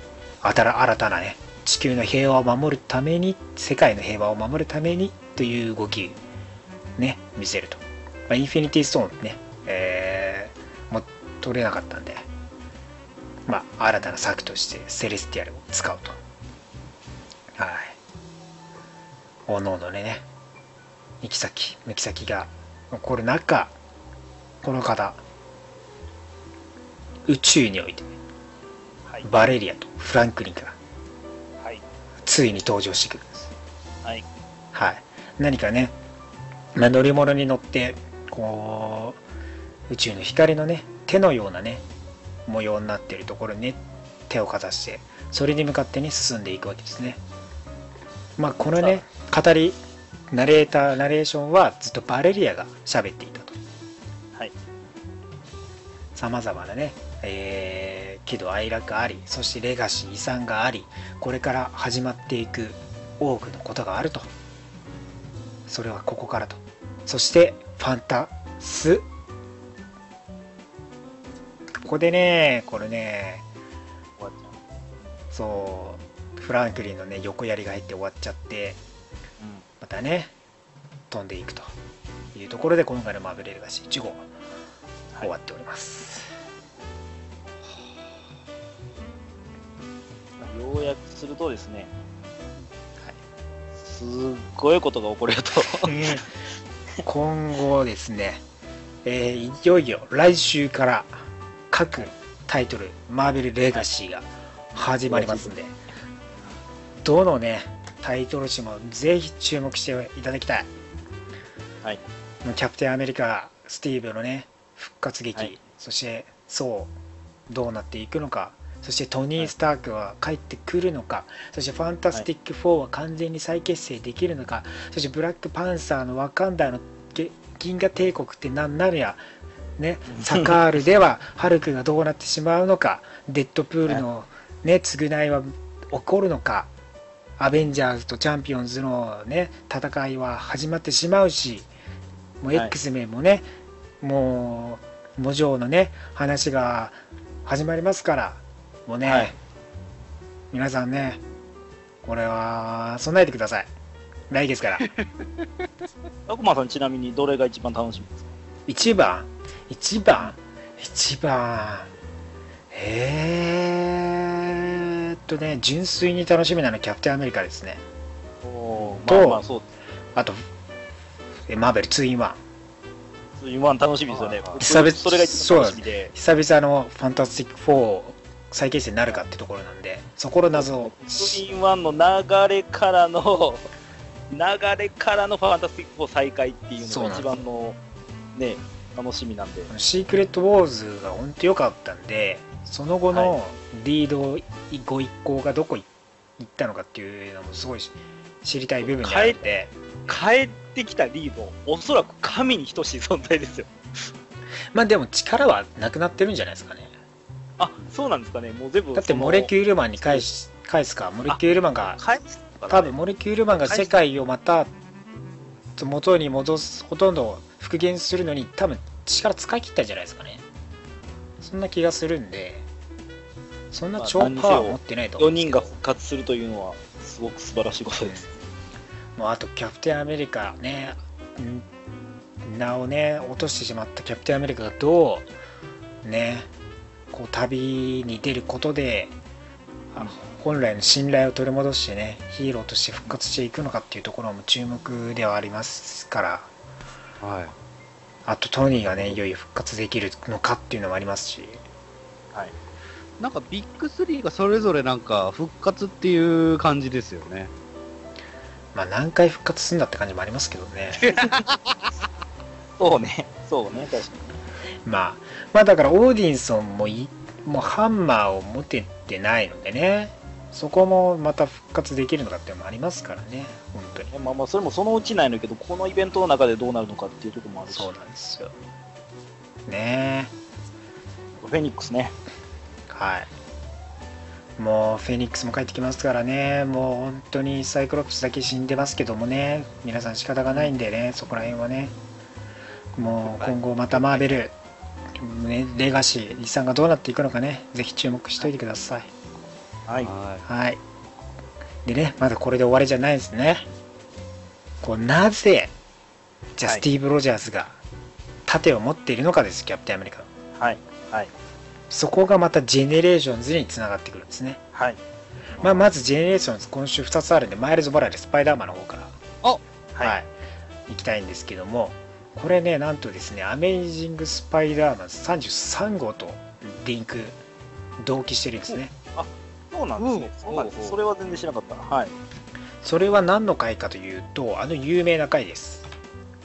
新た新たなね地球の平和を守るために世界の平和を守るためにという動きね見せると、まあ、インフィニティストーンね、えーもう取れなかったんでまあ新たな策としてセレスティアルを使うとはいおのおのね行き先向き先が残る中この方宇宙においてはい。バレリアとフランクリンがはい。ついに登場してくるんですはい。はい、何かね、まあ、乗り物に乗ってこう宇宙の光のね手のようなね模様になっているところにね手をかざしてそれに向かってね進んでいくわけですね。まあこのね語りナレーターナレーションはずっとバレリアが喋っていたと。はい。さまざまなね、えー、喜怒哀楽ありそしてレガシー遺産がありこれから始まっていく多くのことがあると。それはここからとそしてファンタス。ここでねこれねそうフランクリンのね横槍が入って終わっちゃってう。またね飛んでいくと。いうところで今回のマーベルレガシー1号終わっております、うん。ようやくするとですね、すっごいことが起こるよと。[LAUGHS] 今後ですね、えーいよいよ来週から各タイトルマーベルレガシーが始まりますんでどのねタイトル誌もぜひ注目していただきたい。はい。キャプテンアメリカ、スティーブのね、復活劇、はいそして、そう、どうなっていくのか、そしてトニー・スタークは帰ってくるのか、そしてファンタスティック4は完全に再結成できるのか、そしてブラックパンサーのワカンダのげ銀河帝国って何なるや、ね、[LAUGHS] サカールではハルクがどうなってしまうのか、デッドプールの、ね、償いは起こるのか、アベンジャーズとチャンピオンズの、ね、戦いは始まってしまうし、もうはい。X メンもね、もう、模状のね、話が始まりますから、もうね、はい皆さんね、これは備えてください。来月から。[LAUGHS] 悪魔さんちなみにどれが一番楽しみですか？一番？一番一番えーっとね、純粋に楽しみなのはキャプテンアメリカですね。おとまあまあそうあと、えマーベル2 in 1。です。今楽しみですよね。僕久々それが一番楽しみで。久々のファンタスティック4再結成になるかってところなんで、そこの謎を。2 in 1の流れからの、流れからのファンタスティック4再開っていうのが一番のね、楽しみなんで。シークレットウォーズが本当良かったんで、その後のリードご一行がどこ行ったのかっていうのもすごい知りたい部分であるんで、帰ってきたリード、おそらく神に等しい存在ですよ。まあでも力はなくなってるんじゃないですかね。あ、そうなんですかね。もう全部。だってモレキュュールマンに返し返すか、モレキュールマンが、返すのかな多分モレキュールマンが世界をまた元に戻す、ほとんど復元するのに多分力使い切ったんじゃないですかね。そんな気がするんで、そんな超パワー持ってないと思4うんですけど人が復活するというのは、すごく素晴らしいことです。もうあとキャプテンアメリカね、ん名をね、落としてしまったキャプテンアメリカがどう、ね、こう旅に出ることで、あ本来の信頼を取り戻してね、ヒーローとして復活していくのかっていうところも注目ではありますから、はい。あとトニーがね、いよいよ復活できるのかっていうのもありますし、はい。なんかビッグ3がそれぞれなんか復活っていう感じですよね。まあ何回復活するんだって感じもありますけどね。[LAUGHS] [LAUGHS] そうね。そうね。確かまあ、まあだからオーディンソンもいもうハンマーを持ててないのでね、そこもまた復活できるのかっていうのもありますからね、本当に。に。まあまあ、それもそのうちないのけど、このイベントの中でどうなるのかっていうところもあるし。そうなんですよ。ねフェニックスね。え、はい。もうフェニックスも帰ってきますからね、もう本当にサイクロプスだけ死んでますけどもね、皆さん仕方がないんでね、そこら辺はね、もう今後またマーベル、ね、レガシー、遺産がどうなっていくのかね、ぜひ注目しておいてください。はい。ははい。でね、まだこれで終わりじゃないですね。こうなぜ、じゃスティーブ・ロジャースが盾を持っているのかです、キャプテンアメリカの。はい。はい。そこがまたジェネレーションズにつながってくるんですね。はい。まあ、まずジェネレーションズ今週2つあるんで、マイルズ・モラレス、スパイダーマンの方から、ははいい。、行きたいんですけども、これね、なんとですね、アメイジング・スパイダーマン33号とリンク、同期してるんですね。そうなんですね。うんそうなんですおうおうそれは全然知らなかった。はい。それは何の回かというと、あの有名な回です。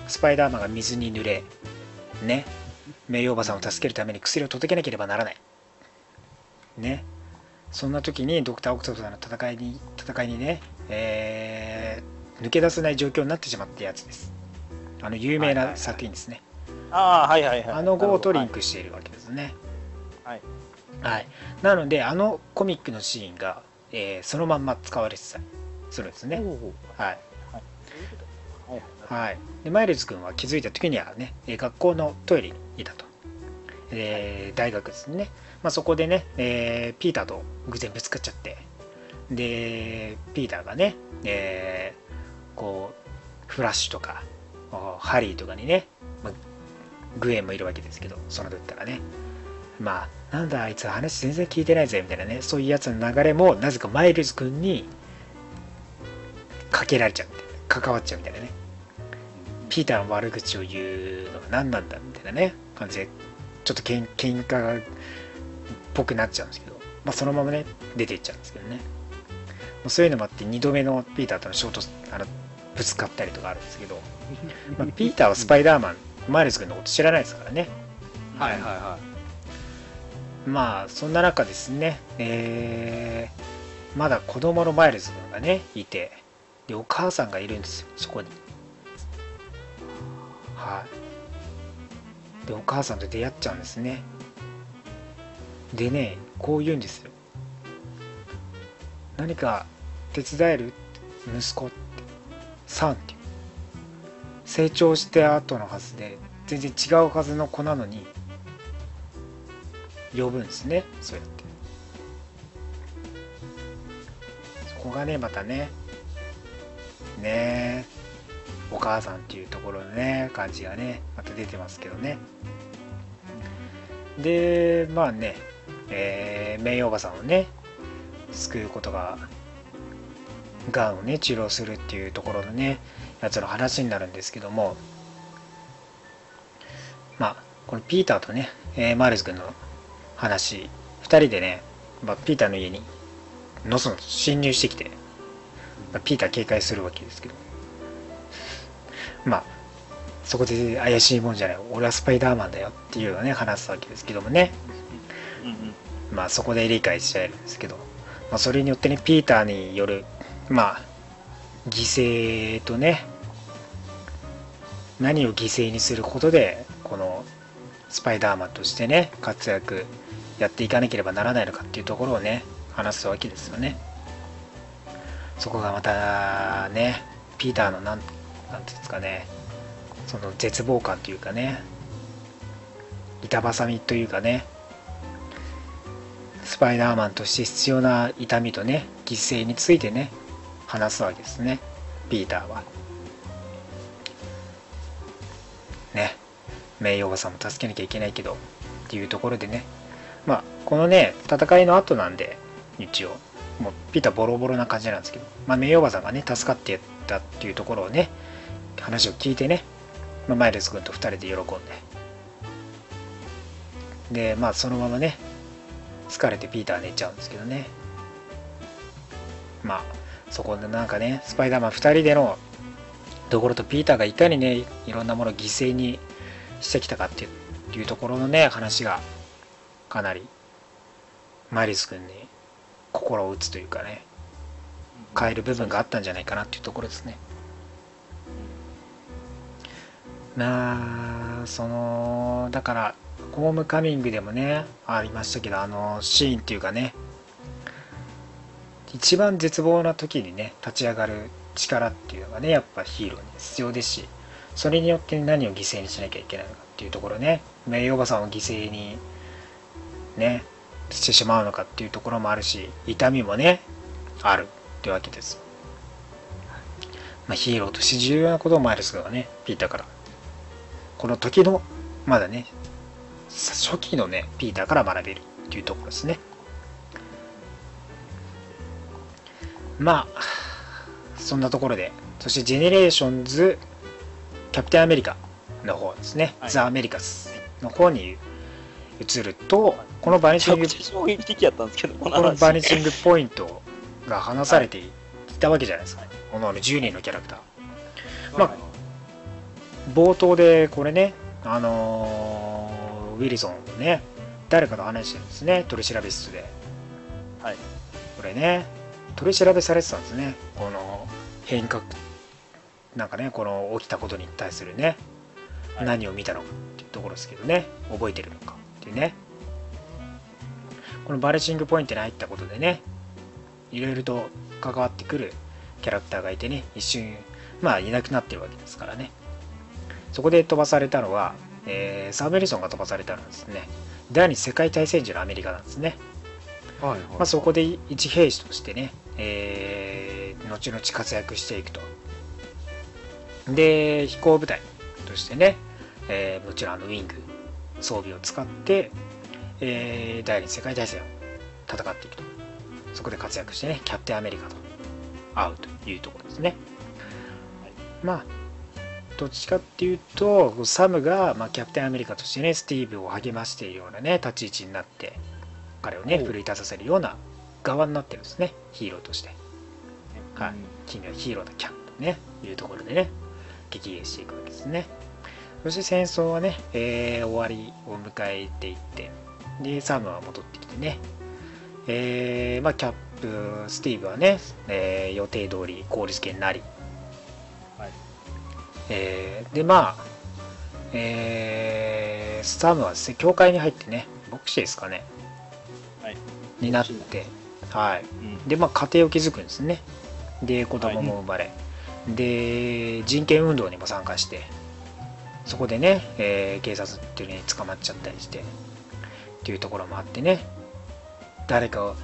スパイダーマンが水に濡れ、ね、名誉おばさんを助けるために薬を届けなければならない。ね。そんな時にドクター・オクトパスの戦いに、戦いにね、えー抜け出せない状況になってしまったやつです。あの有名ない作品ですね。ああ、はいはいはい。あの号とリンク。クしているわけですね。はい。はい。なので、あのコミックのシーンが、えーそのまんま使われてたりするんですね。はい。はい。はい、でマイルズ君は気づいた時にはね、えー学校のトイレにいたと。で大学ですね。まあ、そこでね、えーピーターと偶然ぶつかっちゃって、で、ピーターがね、えーこう、フラッシュとか、おハリーとかにね、まあ、グエンもいるわけですけど、その時からね、まあ、なんだあいつ話全然聞いてないぜみたいなね、そういうやつの流れも、なぜかマイルズ君にかけられちゃうみたいな、関わっちゃうみたいなね。ピーターの悪口を言うのが何なんだみたいなね感じでちょっとけん喧嘩っぽくなっちゃうんですけど、まあ、そのままね出ていっちゃうんですけどねそういうのもあって2度目のピーターとの衝突あのぶつかったりとかあるんですけど、[LAUGHS] まあ、ピーターはスパイダーマンマイルズ君のこと知らないですからね。はいはいはまあそんな中ですね、えーまだ子供のマイルズ君がねいてでお母さんがいるんですよそこに。はい。でお母さんと出会っちゃうんですね。でねこう言うんですよ。何か手伝える？息子？ってサンっていう。成長した後のはずで全然違うはずの子なのに呼ぶんですね。そうやって。そこがねまたねねえお母さんっていうところのね感じがねまた出てますけどね。でまあねえー、名誉おばさんをね救うことががんをね治療するっていうところのねやつの話になるんですけどもまあこのピーターとね、えーマイルズ君の話2人でね、まあ、ピーターの家にのそのそ侵入してきて、まあ、ピーター警戒するわけですけど。まあそこで怪しいもんじゃない俺はスパイダーマンだよっていうのをね話すわけですけどもね。うんうん。まあそこで理解しちゃえるんですけど、まあ、それによってねピーターによるまあ犠牲とね何を犠牲にすることでこのスパイダーマンとしてね活躍やっていかなければならないのかっていうところをね話すわけですよね。そこがまたねピーターのなんなんていうんですかねその絶望感というかね板挟みというかねスパイダーマンとして必要な痛みとね犠牲についてね話すわけですね。ピーターは。ね。名誉おばさんも助けなきゃいけないけど。っていうところでね。まあこのね戦いの後なんで一応。もうピーターボロボロな感じなんですけど、まあ、名誉おばさんがね助かってやったっていうところをね話を聞いてね、まあ、マイルズ君と2人で喜んで。でまあそのままね疲れてピーター寝ちゃうんですけどね。まあそこでなんかねスパイダーマン2人でのところとピーターがいかにねいろんなものを犠牲にしてきたかっていうところのね話がかなりマリス君に心を打つというかね変える部分があったんじゃないかなっていうところですね。まあそのだからホームカミングでもねありましたけどあのシーンっていうかね一番絶望な時にね立ち上がる力っていうのがねやっぱヒーローに必要ですしそれによって何を犠牲にしなきゃいけないのかっていうところね名誉おばさんを犠牲にねしてしまうのかっていうところもあるし痛みもねあるってわけです、まあ、ヒーローとして重要なことをマイルスがねピーターから。この時のまだね初期のねピーターから学べるっていうところですね。まあそんなところでそしてジェネレーションズキャプテンアメリカの方ですね、はい。ザ・アメリカスの方に移るとこのバニシングこの。バニシングポイントが話されていたわけじゃないですか、この10人のキャラクター。まあ冒頭でこれねあのーウィルソンをね誰かと話してるんですね。取り調べ室で。はい。これね取り調べされてたんですね。この変革なんかねこの起きたことに対するね、はい。何を見たのかっていうところですけどね覚えてるのかっていうね。このバレシングポイントに入ったことでねいろいろと関わってくるキャラクターがいてね一瞬まあいなくなってるわけですからね。そこで飛ばされたのは、えーサーベリソンが飛ばされたのはですね第二次世界大戦時のアメリカなんですねはいはいまあ、そこで一兵士としてね、えー後々活躍していくと。で、飛行部隊としてね、えーもちろんあのウィング装備を使って、えー第二次世界大戦を戦っていくと。そこで活躍してね、キャプテンアメリカと会うというところですね。まあ、どっちかっていうと、サムが、まあ、キャプテンアメリカとしてね、スティーブを励ましているようなね、立ち位置になって、彼をね、奮い立たせるような側になってるんですね、ヒーローとして。はい、君はヒーローだキャンとね。いうところでね。激励していくわけですね。そして戦争はね、えー終わりを迎えていってでサムは戻ってきてね。えーまあキャップスティーブはね、えー予定通り効率圏なり、はい。えーでまあえーサムはですね教会に入ってね牧師ですかね、はいになってはい。うん。でまあ家庭を築くんですね。で子供も生まれ、で人権運動にも参加してそこでね、えー警察っていうのに捕まっちゃったりしてっていうところもあってね。誰かを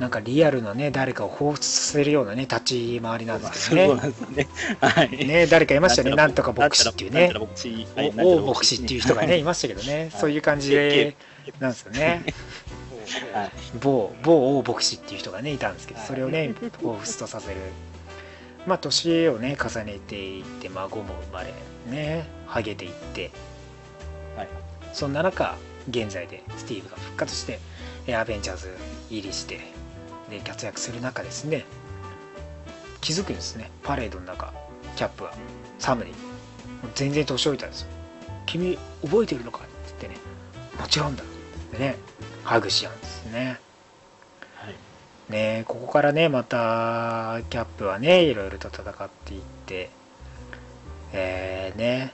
なんかリアルなね誰かを彷彿させるようなね立ち回りなんですけどね。ね。はい。ね誰かいましたよね。なんとか牧師っていうね。王牧師っていう人がねいましたけどね。そういう感じでなんですよねはい。某某王牧師っていう人がねいたんですけどそれをね彷彿とさせる。まあ年をね重ねていって孫も生まれねハゲていって、はい。そんな中現在でスティーブが復活してえアベンジャーズ入りしてで活躍する中ですね。気づくんですね。パレードの中キャップは。サムに全然年老いたんですよ。君覚えてるのかって言ってね。もちろんだってねハグし合うんですね。はい。ねここからねまたキャップはねいろいろと戦っていってえーね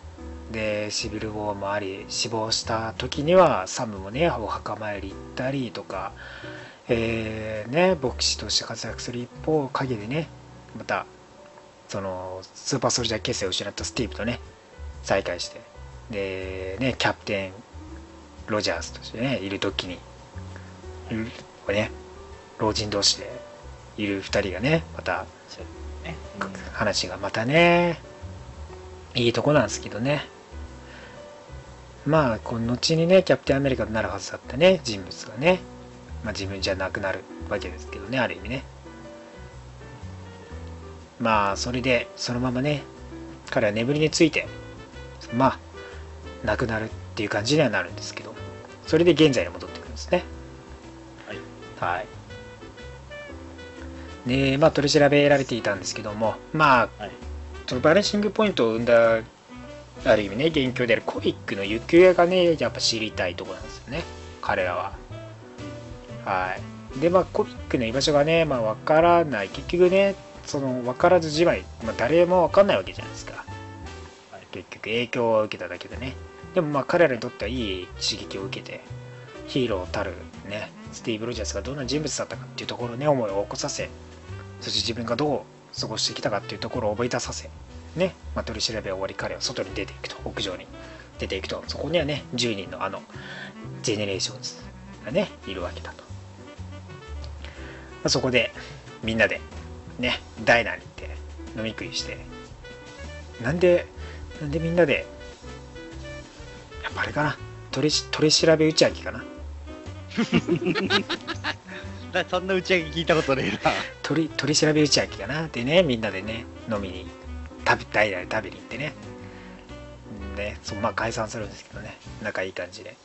でシビルウォーもあり死亡した時にはサムもねお墓参り行ったりとかえーね牧師として活躍する一方陰でねまたそのスーパーソルジャー結成を失ったスティーブとね再会してでねキャプテンロジャースとしてねいる時に、うん。これね老人同士でいる2人がねまたね。話がまたねいいとこなんですけどね。まあこの後にねキャプテンアメリカとなるはずだったね人物がね、まあ、自分じゃなくなるわけですけどねある意味ね。まあそれでそのままね彼は眠りについてまあ亡くなるっていう感じにはなるんですけどそれで現在に戻ってくるんですねはい。はいでまあ取り調べられていたんですけどもまあはい。そのバレンシングポイントを生んだある意味ね元凶であるコミックの行方がねやっぱ知りたいところなんですよね彼らは。はい。でまあコミックの居場所がねまあわからない。結局ねその分からずじまい、まあ、誰もわかんないわけじゃないですか、はい。結局影響を受けただけでね。でもまあ彼らにとってはいい刺激を受けてヒーローたるねスティーブ・ロジャースがどんな人物だったかっていうところね思いを起こさせそして自分がどう過ごしてきたかっていうところを覚え出させね、まあ、取り調べ終わり彼は外に出ていくと屋上に出ていくとそこにはね10人のあのジェネレーションズがねいるわけだと、まあ、そこでみんなでねダイナーに行って飲み食いして。なんでなんでみんなでやっぱあれかな取り取り調べ打ち上げかな。[LAUGHS] そんな打ち上げ聞いたことねえな。取り取り調べ打ち上げかなでねみんなでね飲みに食べ代々食べに行ってね。でそうまあ解散するんですけどね。仲いい感じで。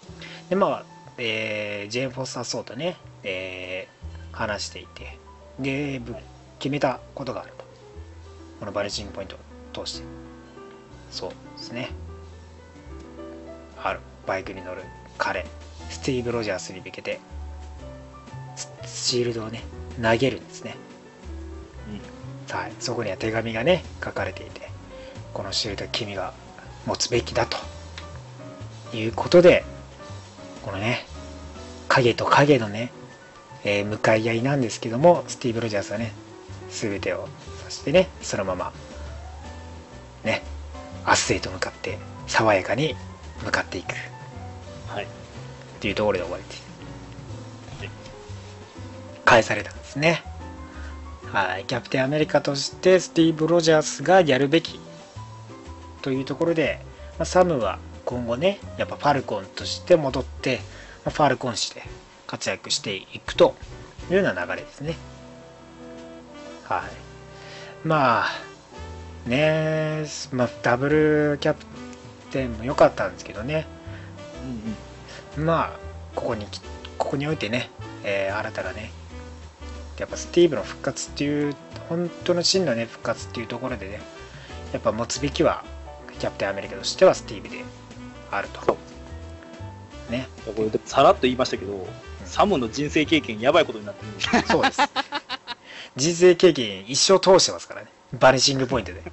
でまあ、えージェーン・フォスター・ソーとね、えー話していて。で決めたことがあると。このバレンシングポイントを通して。そうですね。ある。バイクに乗る彼。スティーブ・ロジャースに向けてスシールドをね投げるんですね、はい、そこには手紙がね書かれていてこのシールドは君が持つべきだと。いうことでこのね影と影のね、えー向かい合いなんですけどもスティーブ・ロジャースはね全てをそしてねそのままね明日へと向かって爽やかに向かっていく。はいっていうところで終わりです。返されたんですね。はい。キャプテンアメリカとしてスティーブ・ロジャースがやるべきというところで、まあサムは今後ねやっぱファルコンとして戻って、まあファルコン誌で活躍していくというような流れですね。はい。まあねまあダブルキャプテンも良かったんですけどね。うんうん。まあここにきここにおいてね、えー新たがねやっぱスティーブの復活っていう本当の真のね復活っていうところでねやっぱ持つべきはキャプテンアメリカとしてはスティーブであると。ね。これでさらっと言いましたけど、サムの人生経験やばいことになってるんで。すよそうです。人生経験一生通してますからね。バニシングポイントで。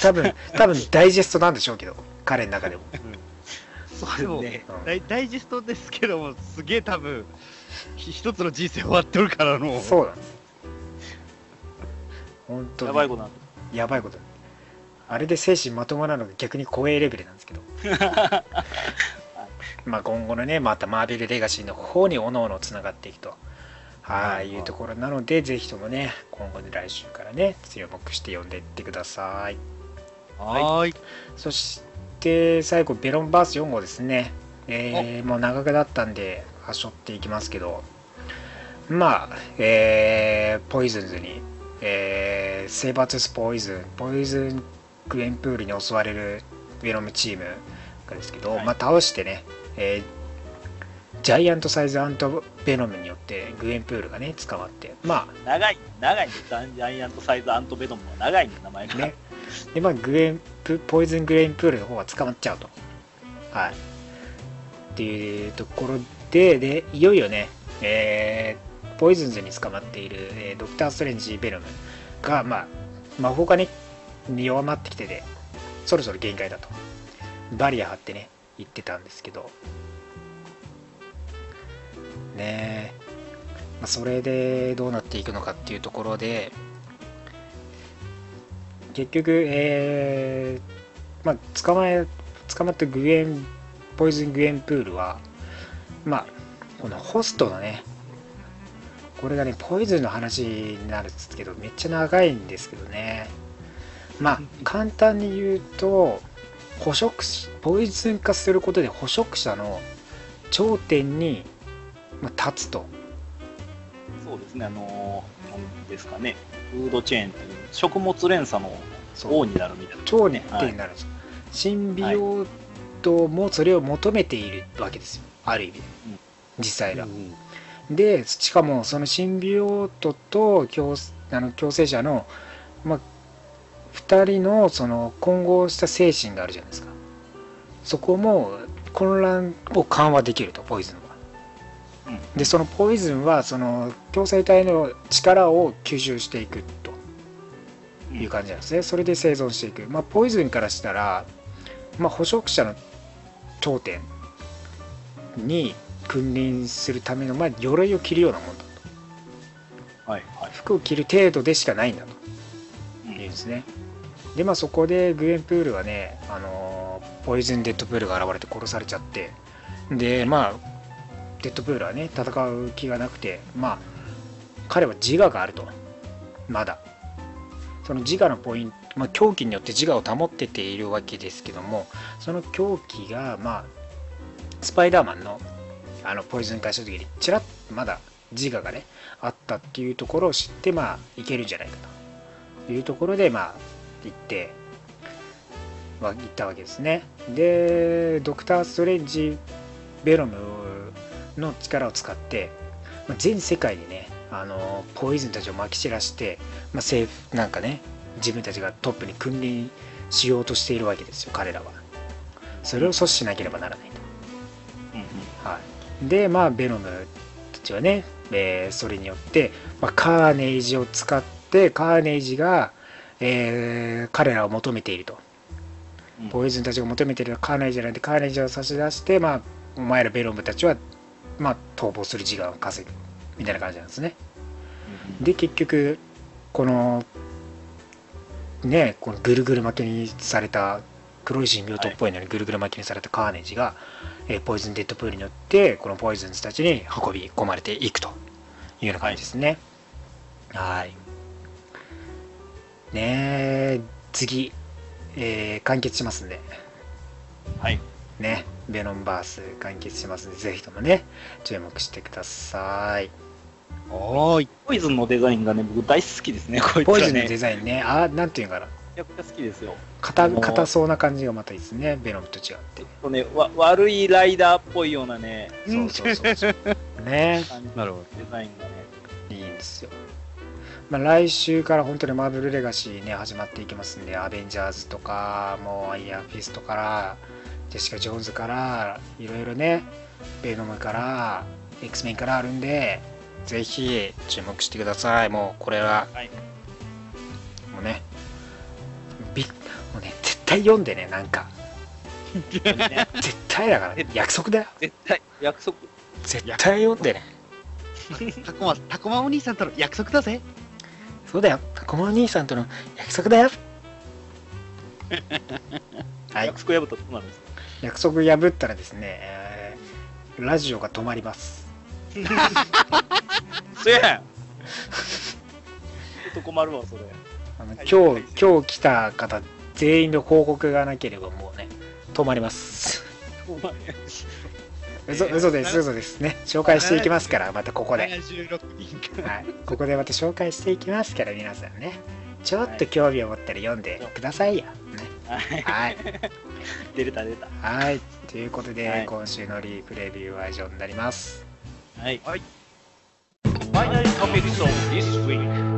多分多分ダイジェストなんでしょうけど彼の中でもそうでもね。ダイダイジェストですけども、すげえ多分、ひ一つの人生終わってるからの。そうなんです。本当に。やばいことやばいこと。あれで精神まともなのが逆に怖いレベルなんですけど。[LAUGHS] まあ今後のねまたマーベルレガシーの方におのおのつながっていくと。はいいうところなのでぜひともね今後で来週からね注目して読んでいってください。はーい。そして最後ベロンバース4号ですね。えーもう長くなったんで端折っていきますけど。まあえーポイズンズにえーセイバーツスポイズンポイズングエンプールに襲われるベロムチームがですけど、はい。まあ倒してね、えージャイアントサイズアントベノムによってグエンプールがね捕まって。ま長い、長いんです、ジャイアントサイズアントベノムは長いんで、名前が。あね。でまあグエンプポイズングエンプールの方は捕まっちゃうと。はい。っていうところででいよいよねえーポイズンズに捕まっている、えードクター・ストレンジ・ベノムが、まあ、魔法がね弱まってきててそろそろ限界だと。バリア張ってね言ってたんですけど。ねえ、まあ、それでどうなっていくのかっていうところで結局えーまあ捕まえ捕まったグエンポイズングエンプールはまあこのホストのねこれがねポイズンの話になるんですけどめっちゃ長いんですけどね。まあ簡単に言うと捕食しポイズン化することで捕食者の頂点にまあ立つと。ですね、あのー、ですかね、フードチェーンっていう、食物連鎖の王になるみたいな。頂点になるんですよ、シンビオートもそれを求めているわけですよある意味。で、うん。実際だ、うんでしかもそのシンビオートと共あの共生者の、まあ、2人のその混合した精神があるじゃないですか。そこも混乱を緩和できるとポイズンでそのポイズンはその共生体の力を吸収していくと。いう感じなんですね。それで生存していく、まあ、ポイズンからしたら、まあ、捕食者の頂点に君臨するための、まあ、鎧を着るようなもんだと。はい、はい。服を着る程度でしかないんだと。うん。いうんですね。でまあそこでグエンプールはね、あのーポイズンデッドプールが現れて殺されちゃって。でまあデッドプールはね戦う気がなくてまあ彼は自我があると。まだ。その自我のポイント、まあ、狂気によって自我を保ってているわけですけどもその狂気がまあスパイダーマンのあのポイズン化した時にちらっとまだ自我がねあったっていうところを知ってまあいけるんじゃないかと。いうところでまあ行っては行ったわけですね。でドクター・ストレンジ・ベロムの力を使って、まあ全世界にねあのポイズンたちをまき散らして、まあ、政府なんかね自分たちがトップに君臨しようとしているわけですよ彼らは。それを阻止しなければならないと。うんうん。はい、でまあベノムたちはね、えーそれによって、まあ、カーネイジを使ってカーネイジが、えー彼らを求めていると。うん。ポイズンたちが求めているカーネイジなんでカーネイジを差し出して、まあ、お前らベノムたちは、まあ、逃亡する時間を稼ぐみたいな感じなんですね。で結局このねこのぐるぐる巻きにされた黒い神病棟っぽいのにぐるぐる巻きにされたカーネージが、えーポイズンデッドプールによってこのポイズンズたちに運び込まれていくというような感じですね。はい。ねえ次、えー完結しますんで。はい。ねベノンバース完結しますんでぜひともね注目してくださいはーい。ポイズンのデザインがね、僕大好きですね、こいつらね。ポイズンのデザインねあなんていうのかなめちゃくちゃ好きですよ。硬あのー硬そうな感じがまたいいですねベノムと違ってちょっとね、わ悪いライダーっぽいようなね、そうそうそうそう [LAUGHS] ねなるほど。デザインがね、いいねんですよ。まあ、来週から本当にマーベルレガシーね、始まっていきますんで、アベンジャーズとか、もうアイアンフィストから、ジェシカ・ジョーンズから、いろいろね、ベノムから、X メンからあるんで、ぜひ注目してください。もうこれは、はいもうね、びもうね、絶対読んでね、なんか。ね [LAUGHS] 絶対だから、ね、約束だよ。絶対、約束。絶対読んでね。[LAUGHS] タコマ、タコマお兄さんとの約束だぜ。そうだよ。タコマお兄さんとの約束だよ。[LAUGHS] はい。約束破ったらどうなるんですか？約束破ったらですね、えーラジオが止まります。[LAUGHS] せやんちょっと困るわ、それ。あのはい今日、今日来た方、全員の報告がなければもうね、止まります。嘘嘘です、嘘ですね。紹介していきますから、またここで。76人か。はい、ここでまた紹介していきますから、皆さんね。ちょっと興味を持ったら読んでくださいよ。ね、はい。[LAUGHS] 出れた、出た。はい。ということで、はい今週のリープレビューは以上になります。はい。Finally topics of this week.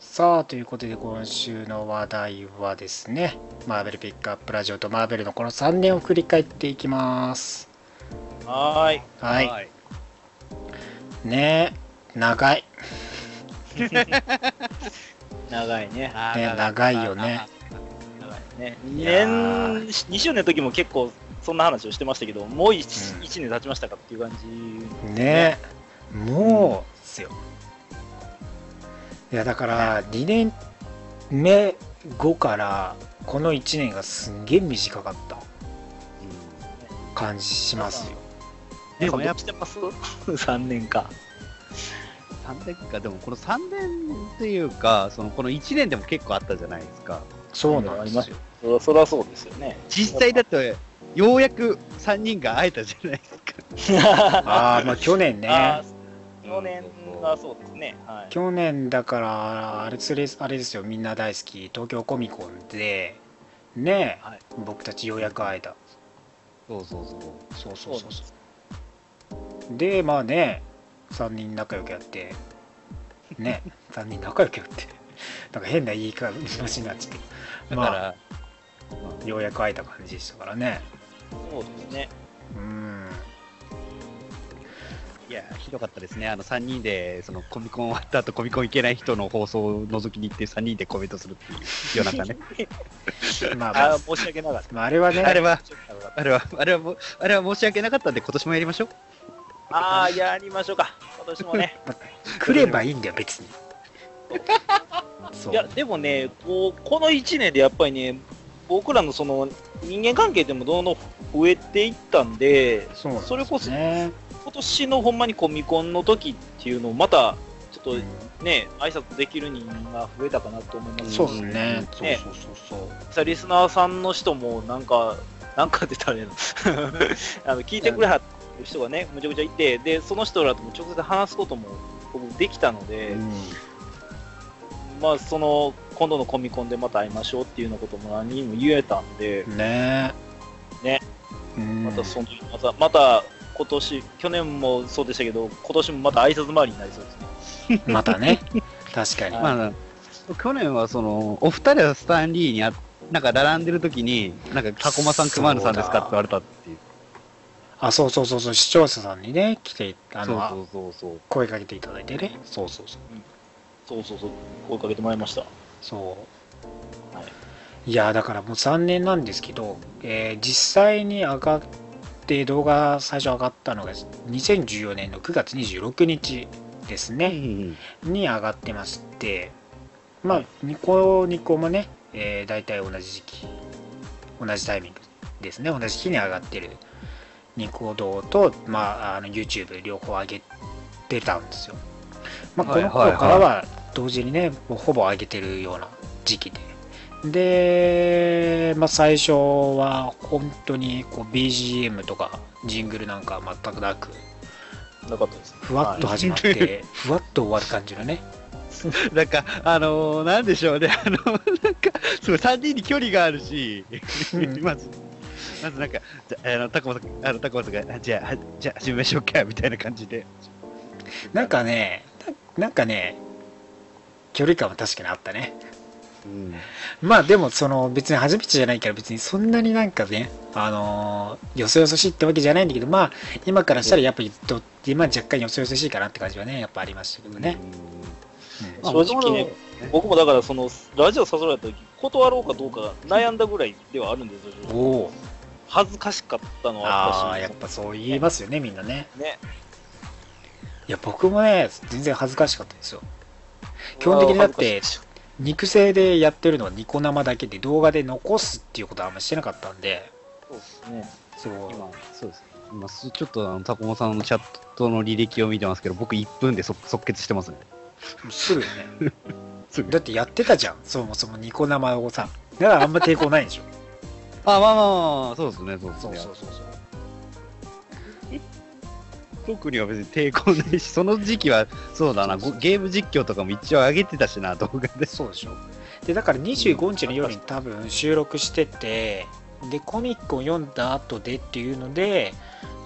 さあ、ということで今週の話題はですね、マーベルピックアップラジオとマーベルのこの3年を振り返っていきます。はーい。はい。ねえ、長い。[LAUGHS] 長いね。ね長いよね。長いね。2いや年、2周年の時も結構そんな話をしてましたけど、もう 1,、うん一年経ちましたかっていう感じ。ねえ、もうっすよ。いや、だから2年目後からこの1年がすんげえ短かった感じしますよ。でもやっなんかどっちしてます ?3 年か。3年か、でもこの3年っていうか、そのこの1年でも結構あったじゃないですか。そうなんですよ。そそりゃそうですよね。実際だって、ようやく3人が会えたじゃないですか。[LAUGHS] ああ、まあ去年ね。去年はそうですね。はい。去年だからあれつれあれですよみんな大好き東京コミコンでねえ、はい僕たちようやく会えたそうそうそう。そうそうそうそうでまあね3人仲良くやってね3人仲良くやってなんか変な言い方話になっちゃってまだから、あようやく会えた感じでしたからねそうですね。うんいや、ひどかったですね。あの3人で、そのコミコン終わった後、コミコン行けない人の放送を覗きに行って3人でコメントするっていう夜中ね。まあ、まあ申し訳なかった。まあ、あれはねあれは、あれは、あれはあれは申し訳なかったんで、今年もやりましょう。ああ、やりましょうか。今年もね。[LAUGHS] 来ればいいんだよ別に。いや、でもね、こうこの1年でやっぱりね、僕らのその人間関係でもどんどん増えていったんで、そうなんですそれこそね今年のほんまにコミコンの時っていうのをまた、ちょっうん。とね、挨拶できる人が増えたかなと思います。しそうですね。ね。そうそうそうそう。さリスナーさんの人もなんか、なんかって言ったらあれやな。[LAUGHS] あの聞いてくれはっ人がね、むちゃくちゃいて、で、その人らとも直接話すことも僕できたので、うん。まあ、その、今度のコミコンでまた会いましょうっていうようなことも何人も言えたんで、ね。えね。うん。またその、また、また今年、去年もそうでしたけど、今年もまた挨拶回りになりそうですね。またね。確かに。はい。まあ、去年はその、お二人はスタンリーにあ、なんか並んでる時に、なんか、タコマさん、クマールさんですかって言われたっていう。あそうそうそうそう視聴者さんにね来てあのそうそうそう声かけていただいてね。そうそうそう。そうそうそう、声かけてもらいました。そう、はい。い、やだからもう3年なんですけど、えー実際に上がって動画最初上がったのが2014年の9月26日ですそう。ね、ん。に上がってましてまあニコニコもね、えー、大体同じ時期同じタイミングですね。同じ日に上がってるニコ動と、まあ、あの YouTube 両方上げてたんですよ、まあ、この頃からは同時にねほぼ上げてるような時期で。で、まあ、最初は本当にこう BGM とかジングルなんか全くなくなかったです。ふわっと始まって、ふわっと終わる感じのね。[LAUGHS] なんか、あのー、なんでしょうね、あの、なんか、すごい3人に距離があるし、うん。[LAUGHS] まず、まずなんか、じゃあの、高松さん、あの、高松さんが、あじゃあ、はじゃあ、始めましょうか、みたいな感じで。なんかねななんかね距離感は確かにあったね。うん。まあでもその別に初めてじゃないから別にそんなになんかねあのーよそよそしいってわけじゃないんだけどまあ今からしたらやっぱりど今若干よそよそしいかなって感じはねやっぱありましたけどね、うん。まあ正直ね、僕もだからそのラジオ誘われた時断ろうかどうか悩んだぐらいではあるんですよ。おお恥ずかしかったのはあああやっぱそう言いますよねみんなね。ね。いや僕もね全然恥ずかしかったですよ。基本的にだって肉声でやってるのはニコ生だけで動画で残すっていうことはあんましてなかったんで。そうですね。そう。今、そうです。今、すちょっと、あの、タコモさんのチャットの履歴を見てますけど、僕1分で即即決してますね。すぐね。[LAUGHS] すぐ。だってやってたじゃん。そもそもニコ生をさ。だからあんま抵抗ないでしょあ、まあまあまあ、そうですね、そうですね。そうそうそうそう。特には別に抵抗ないし、[LAUGHS] その時期は、そうだな、ごゲーム実況とかも一応上げてたしな、動画で。そうでしょ。でだから25日の夜に多分収録しててでコミックを読んだ後でっていうので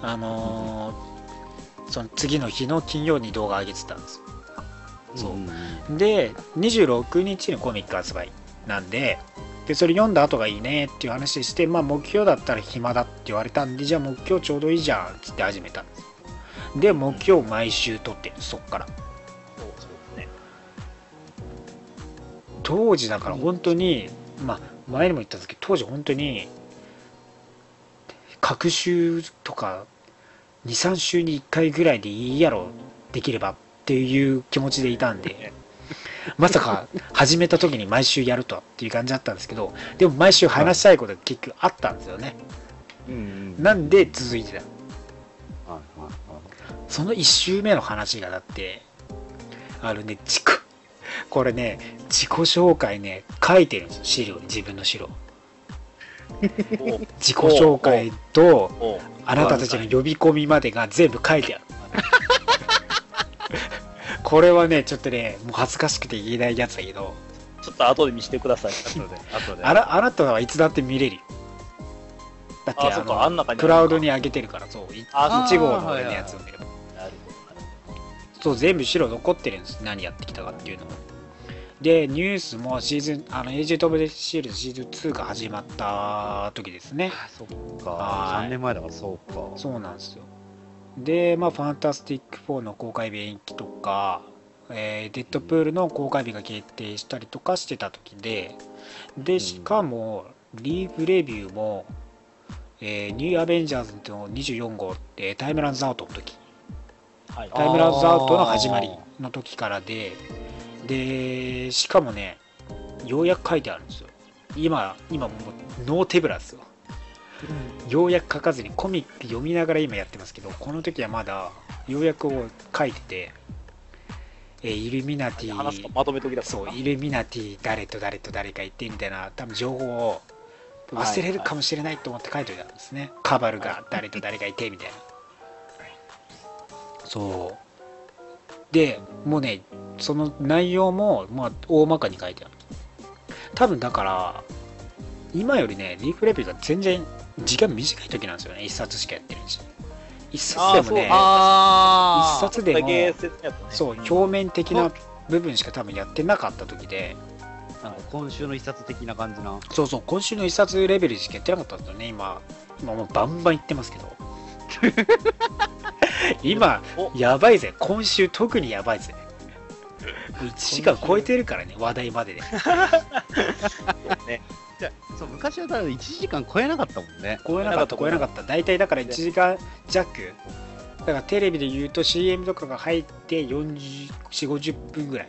あのーその次の日の金曜に動画上げてたんです。よそう。うん。で26日にコミック発売なんででそれ読んだ後がいいねっていう話してまあ目標だったら暇だって言われたんでじゃあ目標ちょうどいいじゃんっつって始めたんです。で目標毎週取ってるそっから。当時だから本当にまあ前にも言ったんですけど当時本当に各週とか23週に1回ぐらいでいいやろできればっていう気持ちでいたんでまさか始めた時に毎週やるとはっていう感じだったんですけどでも毎週話したいことが結局あったんですよね。うんうんなんで続いてたその1週目の話がだってあるね自己これね自己紹介ね書いてるんですよ資料に自分の資料。お [LAUGHS] 自己紹介とおあなたたちの呼び込みまでが全部書いてある [LAUGHS] これはねちょっとねもう恥ずかしくて言えないやつだけど。ちょっと後で見せてください。後で、後で。あらあなたはいつだって見れる。よだってあのあんクラウドに上げてるからそう。いあ1号の俺のやつを見ればなるほどそう全部資料残ってるんです。何やってきたかっていうのもでニュースもシーズンあのエージェント・オブ・デシールズシーズン2が始まった時ですね。あそっか。はい。3年前だから、そうか。そうなんですよでまあファンタスティック4の公開日延期とか、えーデッドプールの公開日が決定したりとかしてた時ででしかもリーフレビューも、えーニューアベンジャーズの24号ってタイムランズアウトの時。はい。タイムランズアウトの始まりの時からででしかもねようやく書いてあるんですよ。今今もうノー手ぶらですよようやく書かずにコミック読みながら今やってますけどこの時はまだようやくを書いてて、えーイルミナティまとめときだそうイルミナティ誰と誰と誰かいてみたいな多分情報を忘れるかもしれないと思って書いておいたんですね、カバルが誰と誰がいてみたいな。[LAUGHS] そう。でもうねその内容もまあ大まかに書いてある。多分だから今よりねリーフレビューが全然時間短い時なんですよね。一冊しかやってるんし。一冊でもねあ一冊でもねそう表面的な部分しか多分やってなかった時で。なんか今週の一冊的な感じな。そうそう今週の一冊レベルしかやってなかったんですよね。今今もうバンバン言ってますけど。[LAUGHS] 今お。やばいぜ。今週特にやばいぜ。[LAUGHS] 1時間超えてるからね話題までで。[LAUGHS] ねじゃあそう昔は多分1時間超えなかったもんね。超えなかった超えなかった。大体だから1時間弱。だからテレビで言うと CM とかが入って4050分ぐらい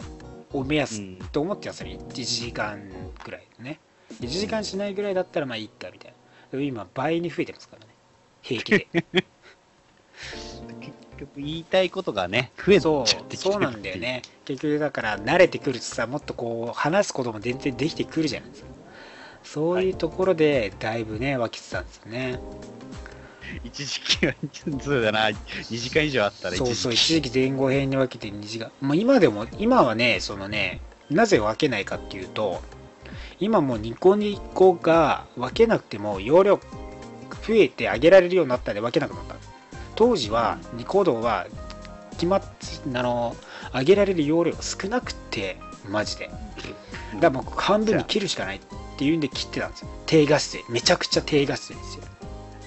を目安ん。と思ってやつに1時間ぐらいね。1時間しないぐらいだったらまあいいかみたいな。今倍に増えてますからね。平気で。結局言いたいことがね、増えちゃそうってきてるそうなんだよ。ね。結局だから慣れてくるとさもっとこう話すことも全然できてくるじゃないですかそういうところでだいぶね分けてたんですよね、一時期は、そうだな、2時間以上あったらそうそう一一時期前後編に分けて2時間、まあ、今でも今はねそのねなぜ分けないかっていうと今もうニコニコが分けなくても容量増えて上げられるようになったんで分けなくなった。当時はニコ動は決まっあの上げられる容量が少なくてマジで。だからもう半分に切るしかない。っていうんで切ってたんですよ。低画質で。めちゃくちゃ低画質ですよ。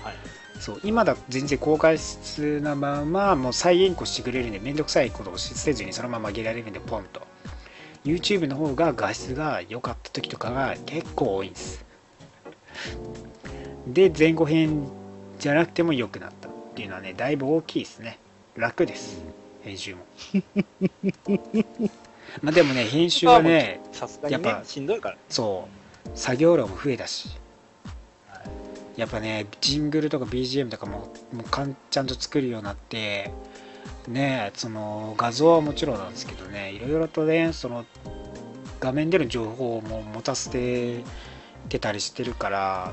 はい。そう。今だと全然高画質なままもう再現個してくれるんでめんどくさいことをせずにそのまま上げられるんでポンと。YouTube の方が画質が良かった時とかが結構多いんです。で前後編じゃなくても良くなったっていうのはねだいぶ大きいですね。楽です。編集も。[LAUGHS] まあでもね編集はねさすがにやっぱねしんどいから。そう作業量も増えたしはい。やっぱねジングルとか BGM とかももうかんちゃんと作るようになってねその画像はもちろんなんですけどねいろいろとねその画面での情報も持たせててたりしてるから、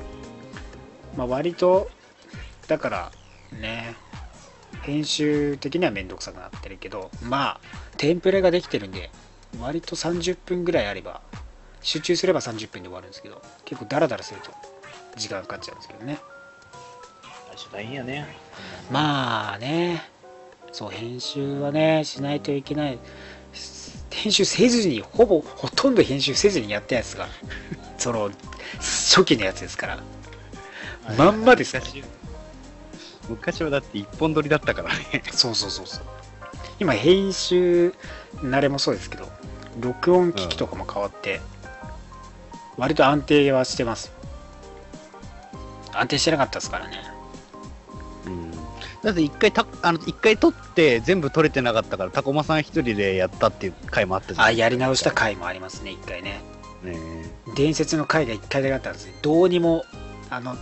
まあ、割とだからね編集的にはめんどくさくなってるけどまあテンプレができてるんで割と30分ぐらいあれば集中すれば30分で終わるんですけど結構ダラダラすると時間かかっちゃうんですけどね。最初大変やね。まあねそう編集はねしないといけない。編集せずにほぼほとんど編集せずにやったやつがその初期のやつですから。まんまですから昔昔はだって一本撮りだったからね。そうそうそうそう。今編集慣れもそうですけど録音機器とかも変わって、割と安定はしてます。安定してなかったですからね。うん。だって一回た、あの、一回撮って全部撮れてなかったから、タコマさん一人でやったっていう回もあったじゃん。あやり直した回もありますね一回ね。ね伝説の回が1回だけあったんですねどうにもあの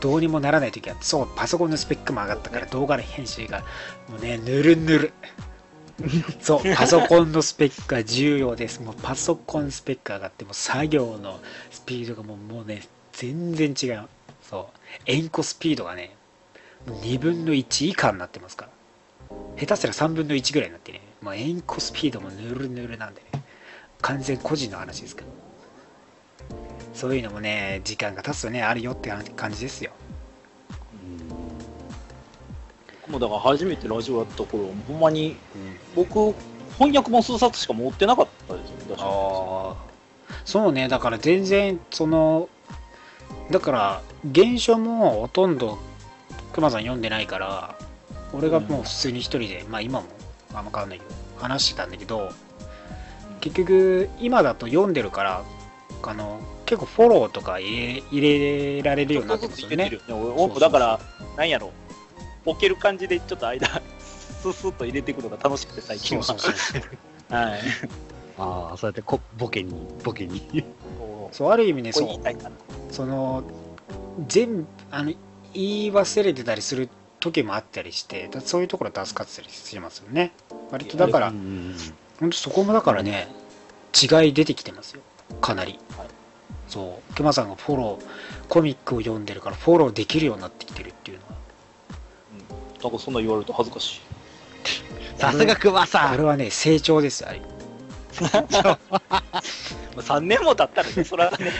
どうにもならない時はそうパソコンのスペックも上がったから動画の編集がもうねぬるぬる [LAUGHS] そうパソコンのスペックが重要です。もうパソコンスペック上がっても作業のスピードがもうもうね全然違う。そう。エンコスピードがねもう2分の1以下になってますから。下手すら3分の1ぐらいになってね。もうエンコスピードもぬるぬるなんでね。完全個人の話ですけど。そういうのもね時間が経つとねあるよって感じですよ。僕もだから初めてラジオやった頃ほんまに僕翻訳も数冊しか持ってなかったですよ確か。ああそうねだから全然そのだから原書もほとんど熊さん読んでないから俺がもう普通に一人で、まあ今もあんま変わんないけど話してたんだけど結局今だと読んでるからあの結構フォローとか入れ入れられるようになってますよね。だからなんやろ置ける感じでちょっと間 [LAUGHS] ススッと入れていくのが楽しくて最近は。そうそうそうはい。ああ、そうやってこボケに、ボケに。そうある意味ねそう。その全部あの言い忘れてたりする時もあったりしてだそういうところ助かってたりしますよね。割とだからうん本当そこもだからね違い出てきてますよ。かなり、はい。そう。熊さんがフォローコミックを読んでるからフォローできるようになってきてるっていうのは。うんなんかそんな言われると恥ずかしい。さすが熊さん。これはね成長ですよあれ。[LAUGHS] まあ3年も経ったらねそらね。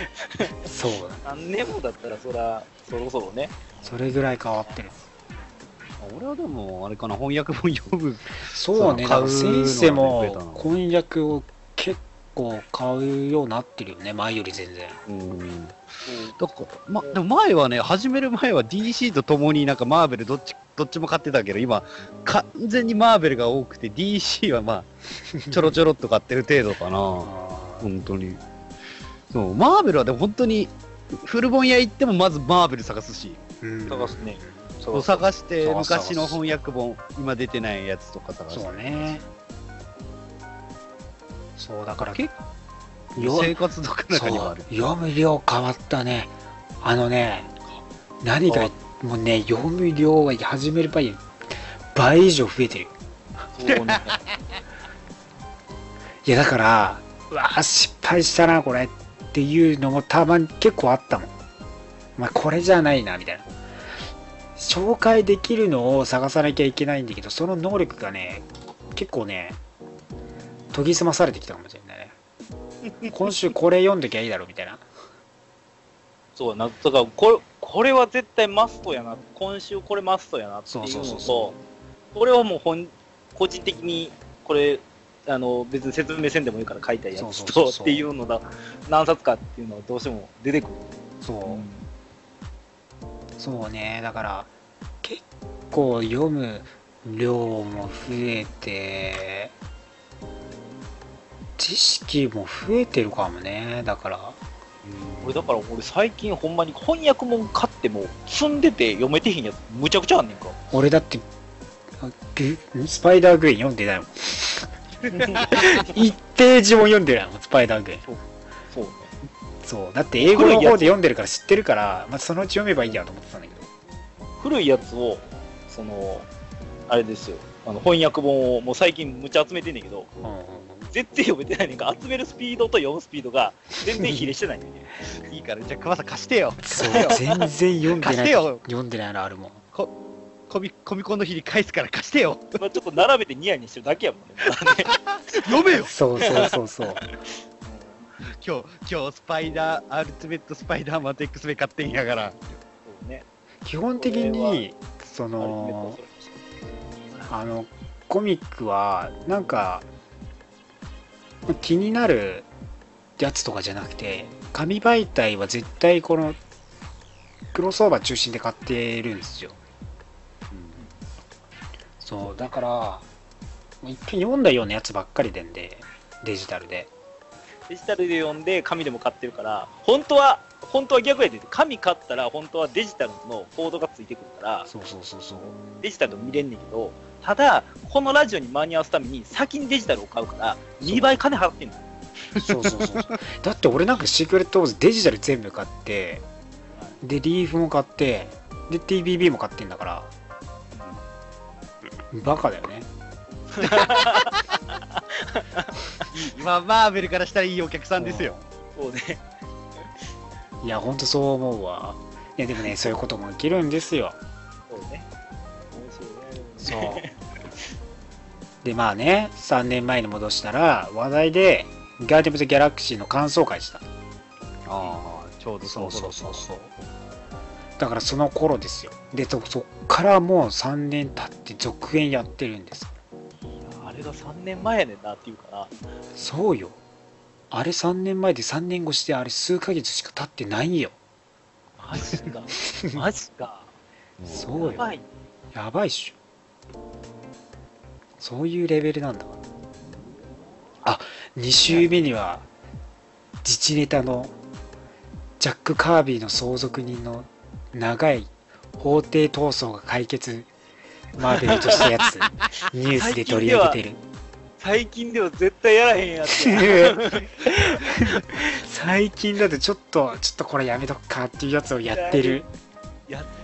そう3年も経ったらそらそろそろね。それぐらい変わってる。俺はでも、あれかな、翻訳本読む。そうねだから先生も翻訳を結構買うようになってるよね前より全然。うん。だから、ま、でも前はね、始める前は DC と共になんかマーベルどっち、どっちも買ってたけど、今、完全にマーベルが多くて、DC はまあ、ちょろちょろっと買ってる程度かな。[LAUGHS] 本当に。そう、マーベルはでも本当に、フル本屋行ってもまずマーベル探すし、うん探すねそう探して昔の翻訳本、今出てないやつとか探して。そうねそうだから結よ生活の中にはある。読む量変わったねあのね何がもうね読む量は始める場合倍以上増えてる。[LAUGHS] いやだからうわ失敗したなこれっていうのもたまに結構あったもん。まあこれじゃないなみたいな。紹介できるのを探さなきゃいけないんだけどその能力がね結構ね研ぎ澄まされてきたかもしれないね。[LAUGHS] 今週これ読んどきゃいいだろうみたいな。そうな、だからこれ、これは絶対マストやな、今週これマストやなっていうのそうそうそうそと、これはもう本個人的に、これ、あの別に説明せんでもいいから書いたやつとっていうのが何冊かっていうのはどうしても出てくる。そう、そうね。だから結構読む量も増えて知識も増えてるかもね。だから俺だから俺最近ほんまに翻訳本買っても積んでて読めてへんやつむちゃくちゃあんねんか。俺だってスパイダーグイーン読んでないもん。1ページも読んでないもんスパイダーグイーンそうね。そう。だって英語の方で読んでるから知ってるから、まあ、そのうち読めばいいやと思ってたんだけど。古いやつを、その、あれですよ、あの翻訳本をもう最近むちゃ集めてんねんけど、うんうんうん絶対読めてないねんか、集めるスピードと読むスピードが全然比例してないねんね。いいから、じゃあ、熊さん貸してよ。そう全然読んでない貸してよ。読んでないのあるもんコミコミコンの日に返すから貸してよ。まあちょっと並べてニヤニヤしてるだけやもんね。[LAUGHS] 読めよそうそうそうそう今日、今日、スパイダー、アルティメットスパイダーマンと X メ買ってんやから。そうね。基本的にそアルティメッのトあのコミックはなんか気になるやつとかじゃなくて紙媒体は絶対このクロスオーバー中心で買ってるんですよ、そうだから一回読んだようなやつばっかりでんでデジタルで。デジタルで読んで紙でも買ってるから、本当は、本当は逆やで、紙買ったら本当はデジタルのコードがついてくるから、そうそうそうそう。デジタル見れんねんけど、ただ、このラジオに間に合わすために先にデジタルを買うから、2倍金払ってんの。そうそうそう [LAUGHS] だって俺なんかシークレットウォーズデジタル全部買ってでリーフも買ってで TBB も買ってんだからバカだよね [LAUGHS] 今、マーベルからしたらいいお客さんですよ。そうね。いやほんとそう思うわいやでもねそういうことも起きるんですよ。そう。でまあね3年前に戻したら話題でガーディムズ・ギャラクシーの感想会した。ああ、ちょうどそうそうそうそう。だからその頃ですよ。でそそっからもう3年経って続編やってるんですあれが3年前やねんなっていうかな。そうよ。あれ3年前で3年越してあれ数ヶ月しか経ってないよ。マジか。マジか。[LAUGHS] そうよ。やばい。やばいっしょそういうレベルなんだあ2週目には自治ネタのジャック・カービィの相続人の長い法廷闘争が解決マーベルとしたやつ [LAUGHS] ニュースで取り上げてる最近では絶対やらへんやつや。[LAUGHS] 最近だとちょっとちょっとこれやめとくかっていうやつをやってるやっ。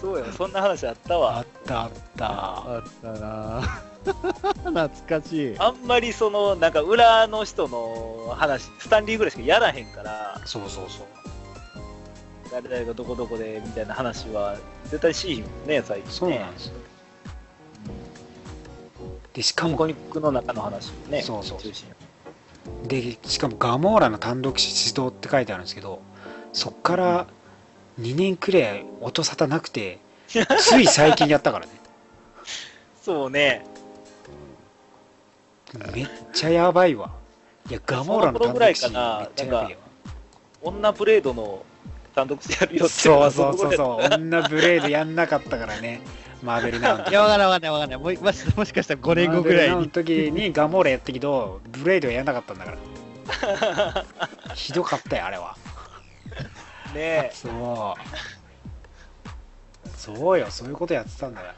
そうや、そんな話あったあわ。ったあった。あったな。[LAUGHS] 懐かしい。あんまりその、なんか裏の人の話、スタンリーぐらいしかやらへんから、そうそうそう。誰々がどこどこでみたいな話は絶対しいよね、最近ね。そうなんですよ。でしかもコニックの中の話ね、そうそう中心でしかもガモーラの単独指導って書いてあるんですけどそっから2年くらい音沙汰なくてつい最近やったからねそうね。めっちゃやばいわいやガモーラの単独指導めっちゃやばいわ女ブレードの単独してやるよってそうそうそうう。そう女ブレードやんなかったからねマーベルナウンいや、わかんないわかんないわかんない。もうもしもしかしたら5年後ぐらいマーベルナウンのに。時にガモーラやったけどブレードはやんなかったんだから [LAUGHS] ひどかったよあれはねそう。そうよそういうことやってたんだよ。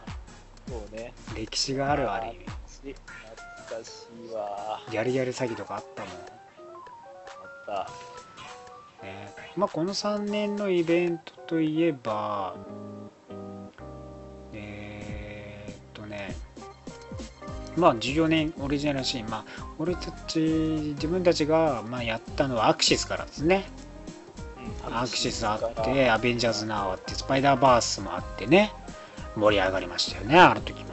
そうね。歴史があるある意味。懐かしいわ。やるやる詐欺とかあったもん。あった。ね。まあこの3年のイベントといえばえー、っとね。まあ14年オリジナルシーン。まあ俺たち自分たちがまあやったのはアクシスからですねアクシスあってアベンジャーズナウあってスパイダーバースもあってね盛り上がりましたよねあの時も。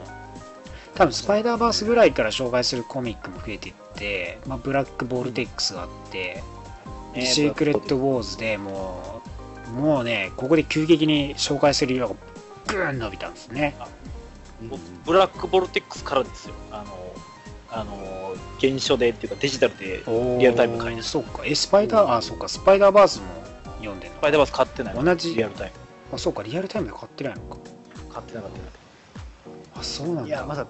多分スパイダーバースぐらいから紹介するコミックも増えていって、まあ、ブラックボルテックスがあってねシークレット・ウォーズでもうもうねここで急激に紹介する量がグーン伸びたんですね。ブラックボルテックスからですよ。あの、あの、原書でっていうかデジタルで、リアルタイム買い出し。そうか。えスパイダーあそうか。スパイダーバースも読んでるスパイダーバース買ってない。の同じ。リアルタイム。あそうかリアルタイムで買ってないのか。買ってなかった。な。あそうなんだ。いや、まだ、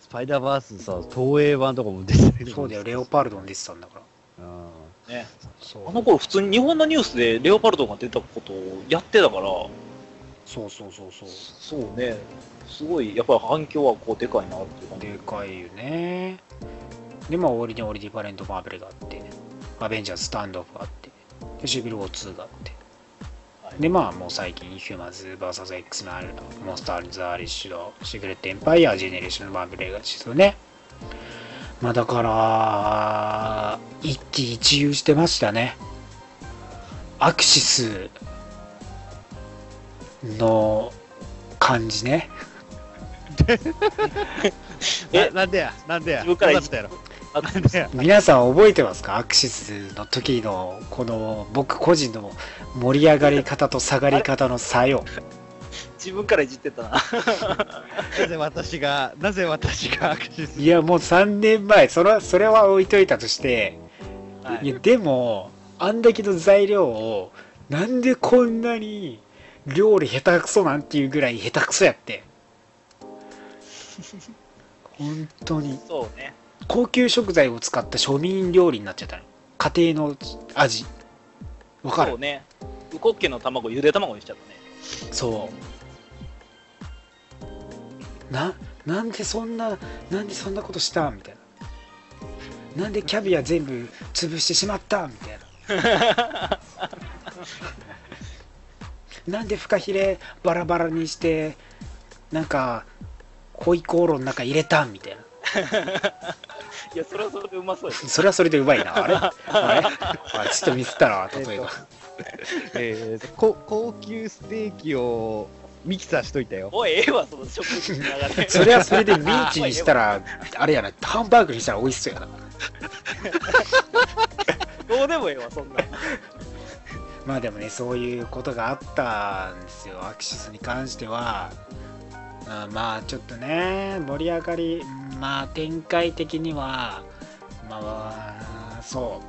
スパイダーバースさ、東映版とかも出てるそうだよレオパルドン出てたんだから。うん。ね。そう。あの頃普通に日本のニュースでレオパルドが出たことをやってたから、そうそうそうそう。そうね、すごい、やっぱり反響はこうでかいなっていう感じ。でかいよね。でまあ終わりにオリディパレント・マーベルがあってアベンジャーズ・スタンドオフがあって。でシビル・ウォー2があって。はい。でまあもう最近ヒューマンズ VSX のモンスター・ザ・アリッシュドシグレット・エンパイアジェネレーションのマーベル映画ですよね。まあだから一喜一憂してましたね。アクシスの感じね。[LAUGHS] え？ななんでや、なんでや、自分からよかったやろ？[LAUGHS] 皆さん覚えてますか？アクシスの時のこの僕個人の盛り上がり方と下がり方の差よ。[LAUGHS] 自分からいじってたな。[LAUGHS] なぜ私が、なぜ私がアクシス？いやもう3年前それはそれは置いといたとしてはい。いやでもあんだけの材料をなんでこんなに料理下手くそなんていうぐらい下手くそやって。本当に。そうね。高級食材を使った庶民料理になっちゃったの。家庭の味。わかる？そうね。ウコッケの卵、ゆで卵にしちゃったね。そう。ななんでそんななんでそんなことしたみたいな。なんでキャビア全部潰してしまったみたいな。[LAUGHS] なんでフカヒレバラバラにしてなんかホイコーローの中入れたみたいな [LAUGHS] いや、それはそれでうまそうやそれはそれでうまいな [LAUGHS] あれ？あれ？あちょっとミスったな例えば。えーとこ高級ステーキをミキサーしといたよ。おい、ええわ、その食事の流れ。それはそれでミンチにしたらあれやなハンバーグにしたら美味しそうやな。[LAUGHS] どうでもええわ、そんな。まあでもねそういうことがあったんですよ。アクシスに関しては、うんまあちょっとね盛り上がりまあ展開的にはまあそ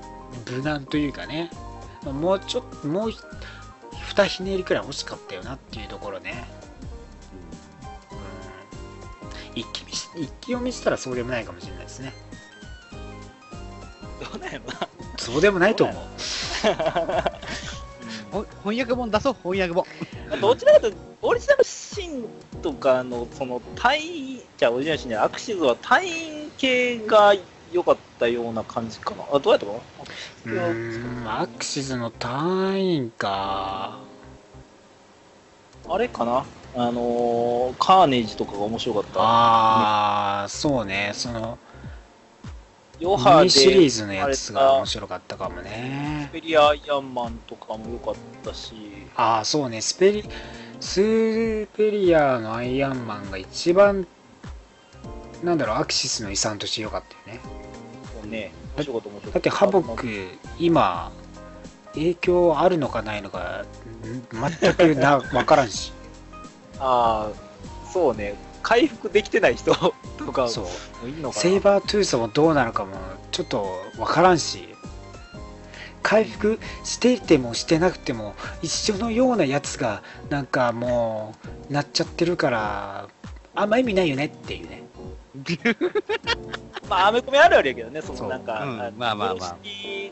う無難というかねもうちょっともう二ひねりくらい欲しかったよなっていうところね、うん、一気見し一気読みしたらそうでもないかもしれないですね。どうなんやろな。そうでもないと思う。ほ翻訳本出そう、翻訳本。どちらかというと、オリジナルシーンとかの、その、隊員、じゃあオリジナルシーンじゃないアクシズは隊員系が良かったような感じかな。あ、どうやったかな？うーん。アクシズの隊員か。あれかな？あのー、カーネージとかが面白かった。ああそうね。そのミヨハで、ニシリーズのやつが面白かったかもね。スペリアアイアンマンとかも良かったし、ああそうね。スペリスーペリアのアイアンマンが一番なんだろうアクシスの遺産として良かったよね。そうね、面白かった面白かった。だってハボック今影響あるのかないのかん全くな分からんし。[LAUGHS] ああ、そうね、回復できてない人とかそう。セイバートゥースもどうなのかもちょっと分からんし回復しててもしてなくても一緒のようなやつがなんかもうなっちゃってるからあんま意味ないよねっていうね。[LAUGHS] まあ、アメコミあるあるやけどね、そのなんか、うんあまあまあ。まあ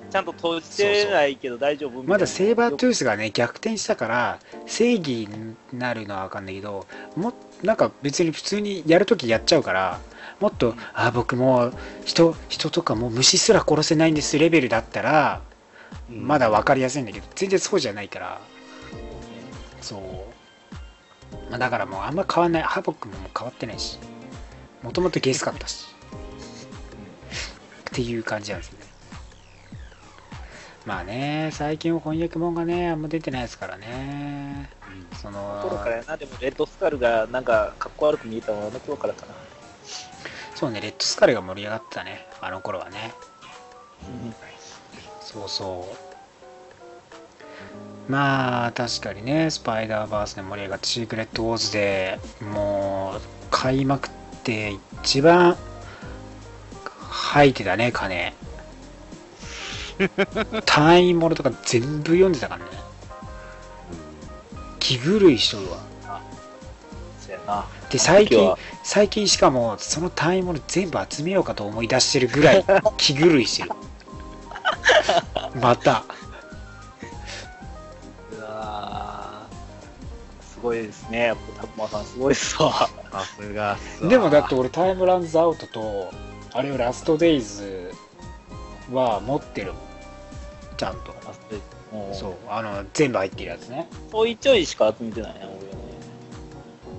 ちゃんと閉じてないけど大丈夫まだセイバートゥースがね逆転したから正義になるのは分かんないけどもなんか別に普通にやるときやっちゃうからもっとあ僕もう人人とかもう虫すら殺せないんですレベルだったらまだ分かりやすいんだけど全然そうじゃないから。そう、まあ、だからもうあんま変わんない。ハボックも変わってないし。もともとゲスかったし。っていう感じなんですね。まあね最近は翻訳本がねあんま出てないですからね。そ頃のからやな、でもレッドスカルがなんかかっこ悪く見えたのはあの頃からかな。そうねレッドスカルが盛り上がってたね。あの頃はねそうそう。まあ確かにねスパイダーバースで盛り上がってシークレットウォーズでもう買いまくって一番吐いてたね金。[LAUGHS] 単位ものとか全部読んでたからね。気狂いしとるわ。で最近最近しかもその単位もの全部集めようかと思い出してるぐらい気狂いしてるまた。うわーすごいですね。やっぱ、たくまさんすごいっすわ。さすがでもだって俺タイムランズアウトとあれよラストデイズは持ってるもん。ちゃんと。あそうそう。あの全部入ってるやつね。ちょいちょいしか集めてないね、俺はね。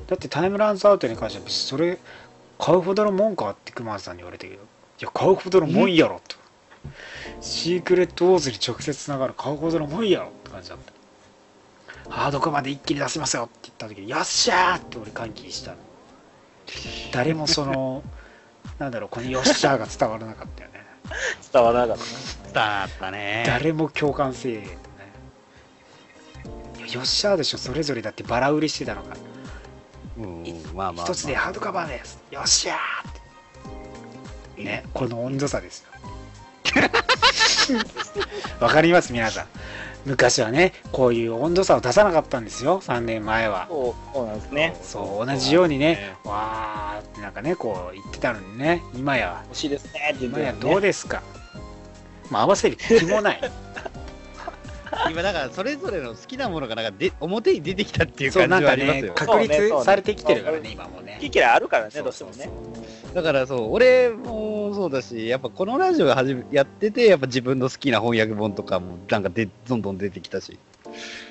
だってタイムランズアウトに関しては別にそれ買うほどのもんかって熊田さんに言われたけど。いや買うほどのもんやろとシークレットウォーズに直接つながる買うほどのもんやろって感じだった。ハードカバーで一気に出せますよって言った時によっしゃーって俺歓喜したの。誰もその [LAUGHS] なんだろうこのよっしゃーが伝わらなかったよね。伝わらなかったね。伝わったね誰も共感せえね。よっしゃーでしょそれぞれだってバラ売りしてたのがうんまあまあ、つでハードカバーです。よっしゃーって。ねこの温度差ですよ [LAUGHS] わかります皆さん。昔はねこういう温度差を出さなかったんですよ。3年前は。そう、なんですね。そう同じようにねわーってなんかねこう言ってたのにね。今や。欲しいですねって言って今やどうですか、まあ合わせる気もない [LAUGHS] 今だからそれぞれの好きなものがなんかで表に出てきたっていう感なんかねじはありますよ、確立されてきてるからそうね。今もね。好き嫌いあるからね、そうどうしてもね。だからそう俺もそうだしやっぱこのラジオが始めやっててやっぱ自分の好きな翻訳本とかもなんかでどんどん出てきたし。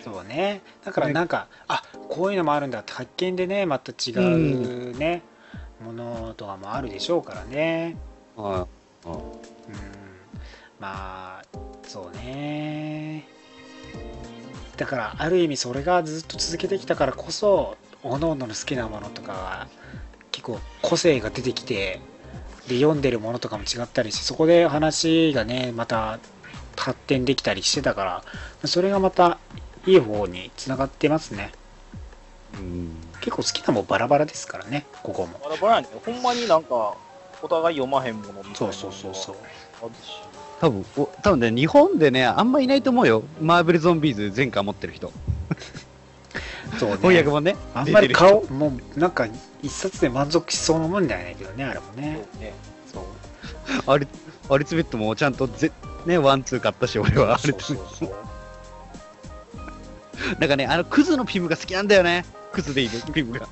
そうね。だからなんか、あこういうのもあるんだって発見でねまた違うね、ものとかもあるでしょうからね。はうん。まあそうねだからある意味それがずっと続けてきたからこそ各々の好きなものとかが結構個性が出てきてで読んでるものとかも違ったりしてそこで話がねまた発展できたりしてたからそれがまたいい方につながってますね。うん。結構好きなもんバラバラですからねここも。バラバラなんで、ほんまになんか、お互い読まへんものみたいなそうそうそうそう。あるし多分お多分ね日本でねあんまいないと思うよ。マーベルゾンビーズ全巻持ってる人。[LAUGHS] そうね。翻訳本ね。あんまり顔もうなんか一冊で満足しそうなもんじゃないけどねあれもね。そうね。そう。アリアリツベットもちゃんとぜねワンツー買ったし俺は。アリツベットなんかねあのクズのピムが好きなんだよね。クズでいるピムが。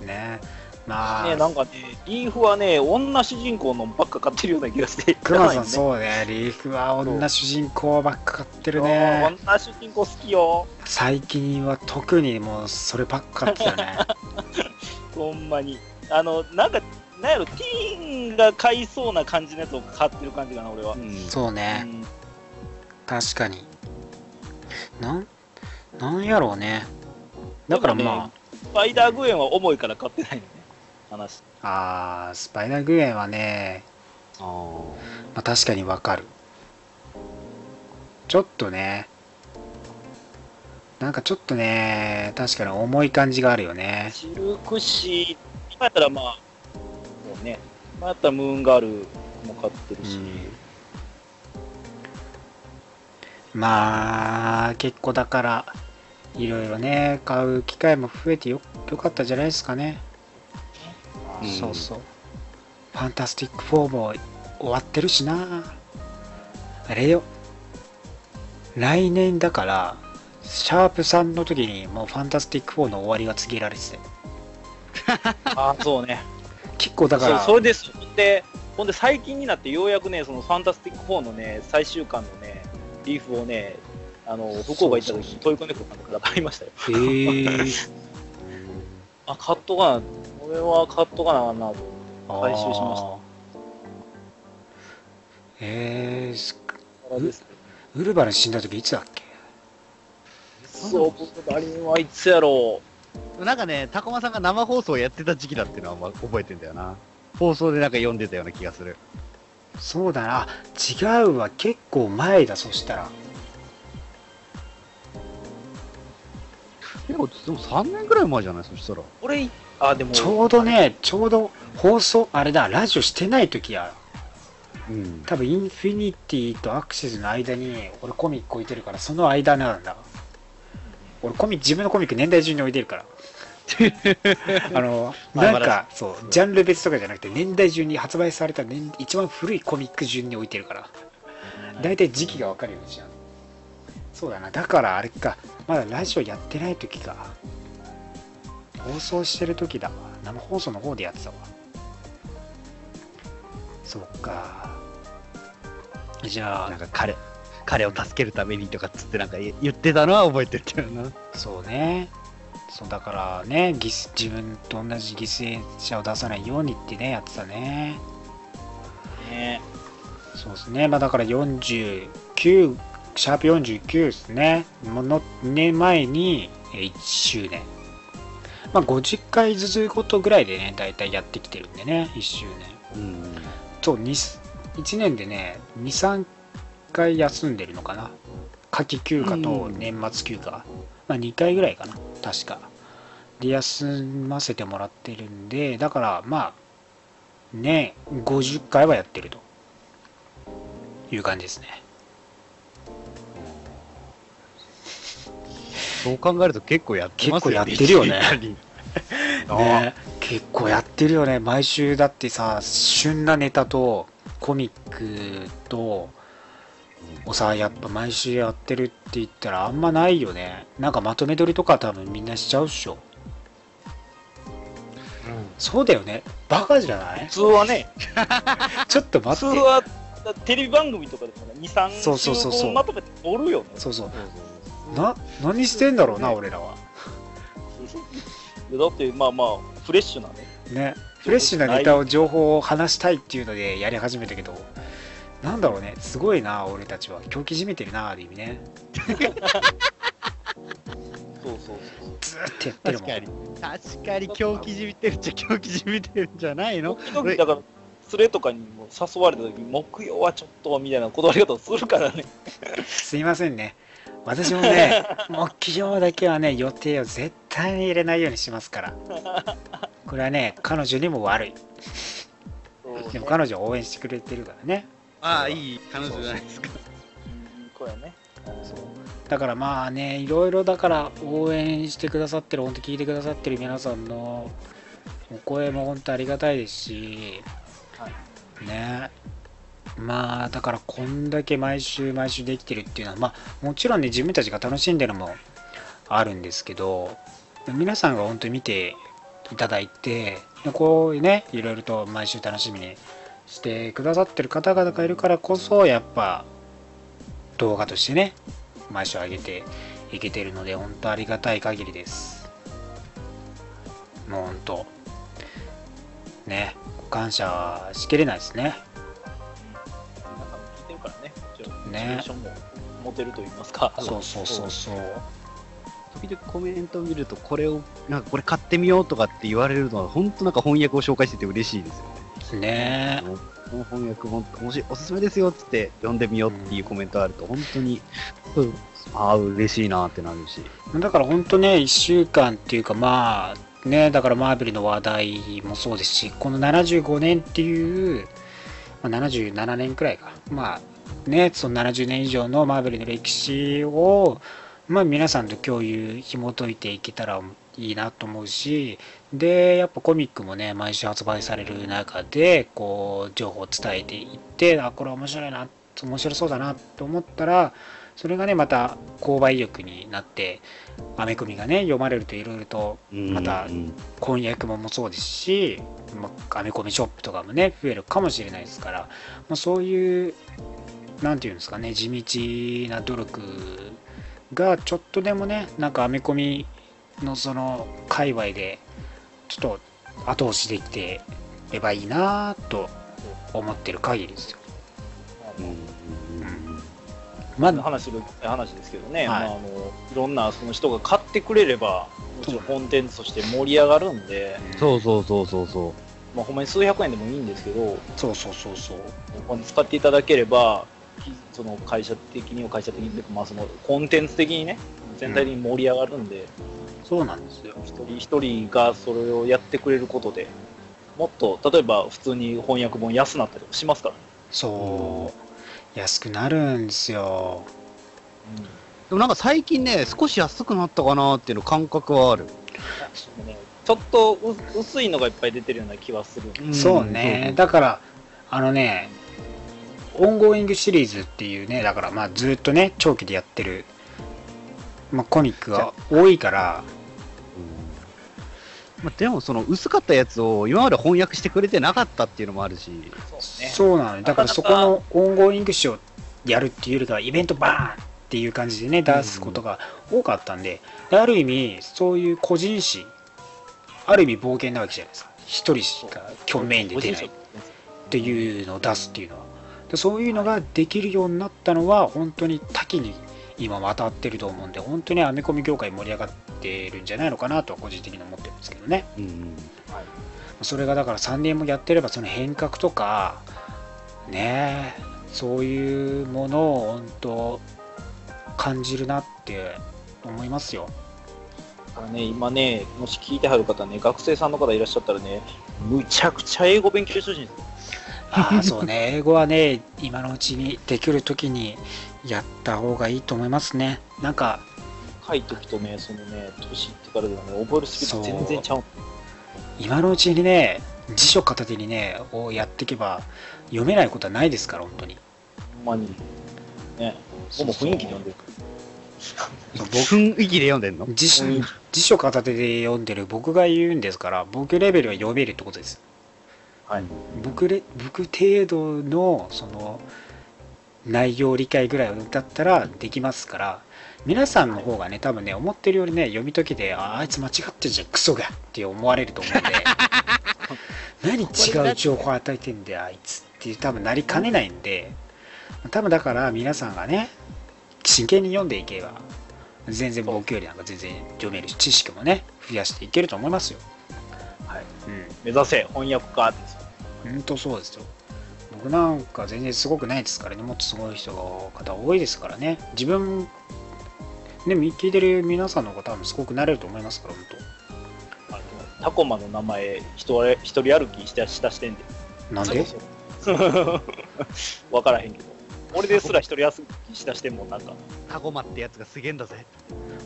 ね。まあ、ね、なんかね、リーフはね、女主人公のばっか買ってるような気がして。[LAUGHS] 熊さんうそうねリーフは女主人公ばっか買ってるね。ね女主人公好きよ。最近は特にもうそればっか買ってたね [LAUGHS] ほんまに。あの、なんか、なんやろ、ティーンが買いそうな感じのやつを買ってる感じかな、俺は。そうねん確かになんなんやろうねだからまでもねスパイダーグエンは重いから買ってないのね。話。ああースパイダーグエンはね、あまあ、確かにわかるちょっとねなんかちょっとね確かに重い感じがあるよねシルクシー、今やったらまあ、そうね。今やったらムーンガールも買ってるし。まあ結構だからいろいろね買う機会も増えてよよかったんじゃないですかね、うんそうそうファンタスティック4も終わってるしなあれよ来年だからシャープ3の時にもうファンタスティック4の終わりが告げられてて [LAUGHS] あ、そうね。結構だからそれです。ほんで、ほんで最近になってようやくね、そのファンタスティック4のね、最終巻のね、リーフをね、あの、福岡行った時にトイコネクトから買いましたよ。へえ [LAUGHS] あ、買っとかな、俺は買っとかなあかんなと。回収しました。えー、すあれですウルヴァリン死んだ時いつだっけ？そう、僕、あれはいつやろなんかね、タコマさんが生放送やってた時期だっていうのはまあ覚えてんだよな。放送でなんか読んでたような気がする。そうだな。違うわ。結構前だそしたらでも3年ぐらい前じゃない？そしたら。俺、あ、でも、ちょうどね、ちょうど放送、あれだ、ラジオしてない時や。うん。多分インフィニティとアクシスの間に俺コミック置いてるからその間なんだ。俺コミック自分のコミック年代順に置いてるから。[LAUGHS] あのなんかそうジャンル別とかじゃなくて年代順に発売された年一番古いコミック順に置いてるから。大体時期が分かるようにしちゃうそうだなだからあれかまだラジオやってない時か放送してる時だわ生放送の方でやってたわそうかじゃあなんか彼、彼を助けるためにとかっつってなんか言言ってたのは覚えてるけどな。そうね。そうだからね、自分と同じ犠牲者を出さないようにってね、やってたね。ね、そうですね。まあだから49、シャープ49ですね。もの2年前にえー1周年。まあ50回ずつごとぐらいでね、だいたいやってきてるんでね、1周年。うん。そう、1年でね、2、3回休んでるのかな。夏季休暇と年末休暇。まあ2回ぐらいかな、確か。で、休ませてもらってるんで、だからまあ、ね、50回はやってるという感じですね。そう考えると結構やってますよね。結構やってるよね [LAUGHS] ね、結構やってるよね。毎週だってさ、旬なネタとコミックと、をさ、やっぱ毎週やってるって言ったらあんまないよね。なんかまとめ撮りとか多分みんなしちゃうっしょ。そうだよね。バカじゃない？普通はね、[LAUGHS] ちょっと普待って。通はテレビ番組とかでもね、2、3そうそうそうそう週分まとめて撮るよね。そうそう。な、何してんだろうな、俺らは。[LAUGHS] だって、まあまあ、フレッシュなね。ね。フレッシュなネタを情報を話したいっていうのでやり始めたけど、なんだろうね。すごいな、俺たちは。狂気じめてるな、ある意味ね。そうそうそう。ずーっとやってるもん。確かに。確かに狂気じみてるっちゃ狂気じみてるんじゃないの？時々だから、それとかにも誘われた時に、木曜はちょっとみたいな断り方をするからね。すいませんね。私もね、[LAUGHS] 目標だけはね、予定を絶対に入れないようにしますから。これはね、彼女にも悪い。でも彼女は応援してくれてるからね。ああ、いい彼女じゃないですか。うんこれね。だからまあね、いろいろだから応援してくださってる、本当聞いてくださってる皆さんのお声も本当ありがたいですし、はね。まあだからこんだけ毎週毎週できてるっていうのはまあもちろんね自分たちが楽しんでるのもあるんですけど皆さんが本当に見ていただいてでこうねいろいろと毎週楽しみにしてくださってる方々がいるからこそやっぱ動画としてね毎週上げていけてるので本当ありがたい限りです。もう本当ね感謝しきれないですね。チーションも持てると言いますか。そうそうそうそう。時々コメントを見ると、これを、なんかこれ買ってみようとかって言われるのは、本当なんか翻訳を紹介してて嬉しいですよね。ね。この翻訳本当もしおすすめですよっつって読んでみようっていうコメントあると本当に、うん。ああ嬉しいなってなるし。だから本当ね1週間っていうかまあねだからマーベルの話題もそうですしこの75年っていう、まあ、77年くらいか。まあねその70年以上のマーベルの歴史をまあ皆さんと共有紐解いていけたらいいなと思うしでやっぱコミックもね毎週発売される中でこう情報を伝えていってあこれ面白いな面白そうだなと思ったらそれがねまた購買意欲になってアメコミがね読まれるといろいろとまたうん。翻訳ももそうですし、まあアメコミショップとかもね増えるかもしれないですから、まあ、そういうなんていうんですかね地道な努力がちょっとでもねなんかアメコミのその界隈でちょっと後押しできてればいいなと思ってる限りですよ。まあ話話ですけどね、はい。まあ、あのいろんなその人が買ってくれれば、もちろんコンテンツとして盛り上がるんで、そうそうそうそう。そうまあ、ほんまに数百円でもいいんですけど、そうそうそうそう。使っていただければ、きその会社的には会社的にというか、まあ、そのコンテンツ的にね、全体的に盛り上がるんで、そうなんですよ。一人一人がそれをやってくれることで、もっと、例えば普通に翻訳本安なったりしますからね。そう、安くなるんですよ。でもなんか最近ね、少し安くなったかなっていうの感覚はある。ちょっとう薄いのがいっぱい出てるような気はする。そうね。だから、あのね、 ongoing シリーズっていうね、だからまあずっとね、長期でやってる、まあ、コミックが多いから、まあ、でもその薄かったやつを今まで翻訳してくれてなかったっていうのもあるし、そうね。そうなのよ。だからそこの ongoing 誌をやるっていうよりかはイベントバーンっていう感じでね出すことが多かったんでである意味そういう個人誌ある意味冒険なわけじゃないですか。一人しか今日メインで出ないっていうのを出すっていうのはでそういうのができるようになったのは本当に多岐に今渡ってると思うんで本当にアメコミ業界盛り上がってるんじゃないのかなとは個人的に思ってるんですけどねはいそれがだから3年もやってればその変革とかねえそういうものを本当感じるなって思いますよ。だからね、今ね、もし聞いてはる方ね、学生さんの方いらっしゃったらね、むちゃくちゃ英語勉強してほしいんですよ。ああそうね英語はね今のうちにできる時にやった方がいいと思いますね。なんか書いときとね、そのね、年いってからではね、覚えるスピード全然ちゃう。今のうちにね辞書片手にねをやっていけば読めないことはないですから本当に。ほんまに。ね、僕も雰囲気で読んでるかそう僕 [LAUGHS] 雰囲気で読んでんの？辞書片手で読んでる僕が言うんですから僕レベルは読めるってことです。ら。はい。僕レ僕程度のその内容理解ぐらいだったらできますから皆さんの方がね多分ね思ってるよりね読み解きでああいつ間違ってんじゃんクソがって思われると思うんで [LAUGHS] 何違う情報与えてんだよあいつって多分なりかねないんで多分だから皆さんがね真剣に読んでいけば全然僕よりなんか全然読めるし知識もね増やしていけると思いますよ。はい、うん目指せ翻訳家ですよ。本当そうですよ僕なんか全然すごくないですからねもっとすごい人が方多いですからね自分ね聞いてる皆さんの方もすごくなれると思いますから本あのタコマの名前、一人一人歩きしたしたしてんで。当なんで？[LAUGHS] わからへんけど。俺ですら一人歩きしたしてんもん、なんか。タゴマってやつがすげえんだぜ。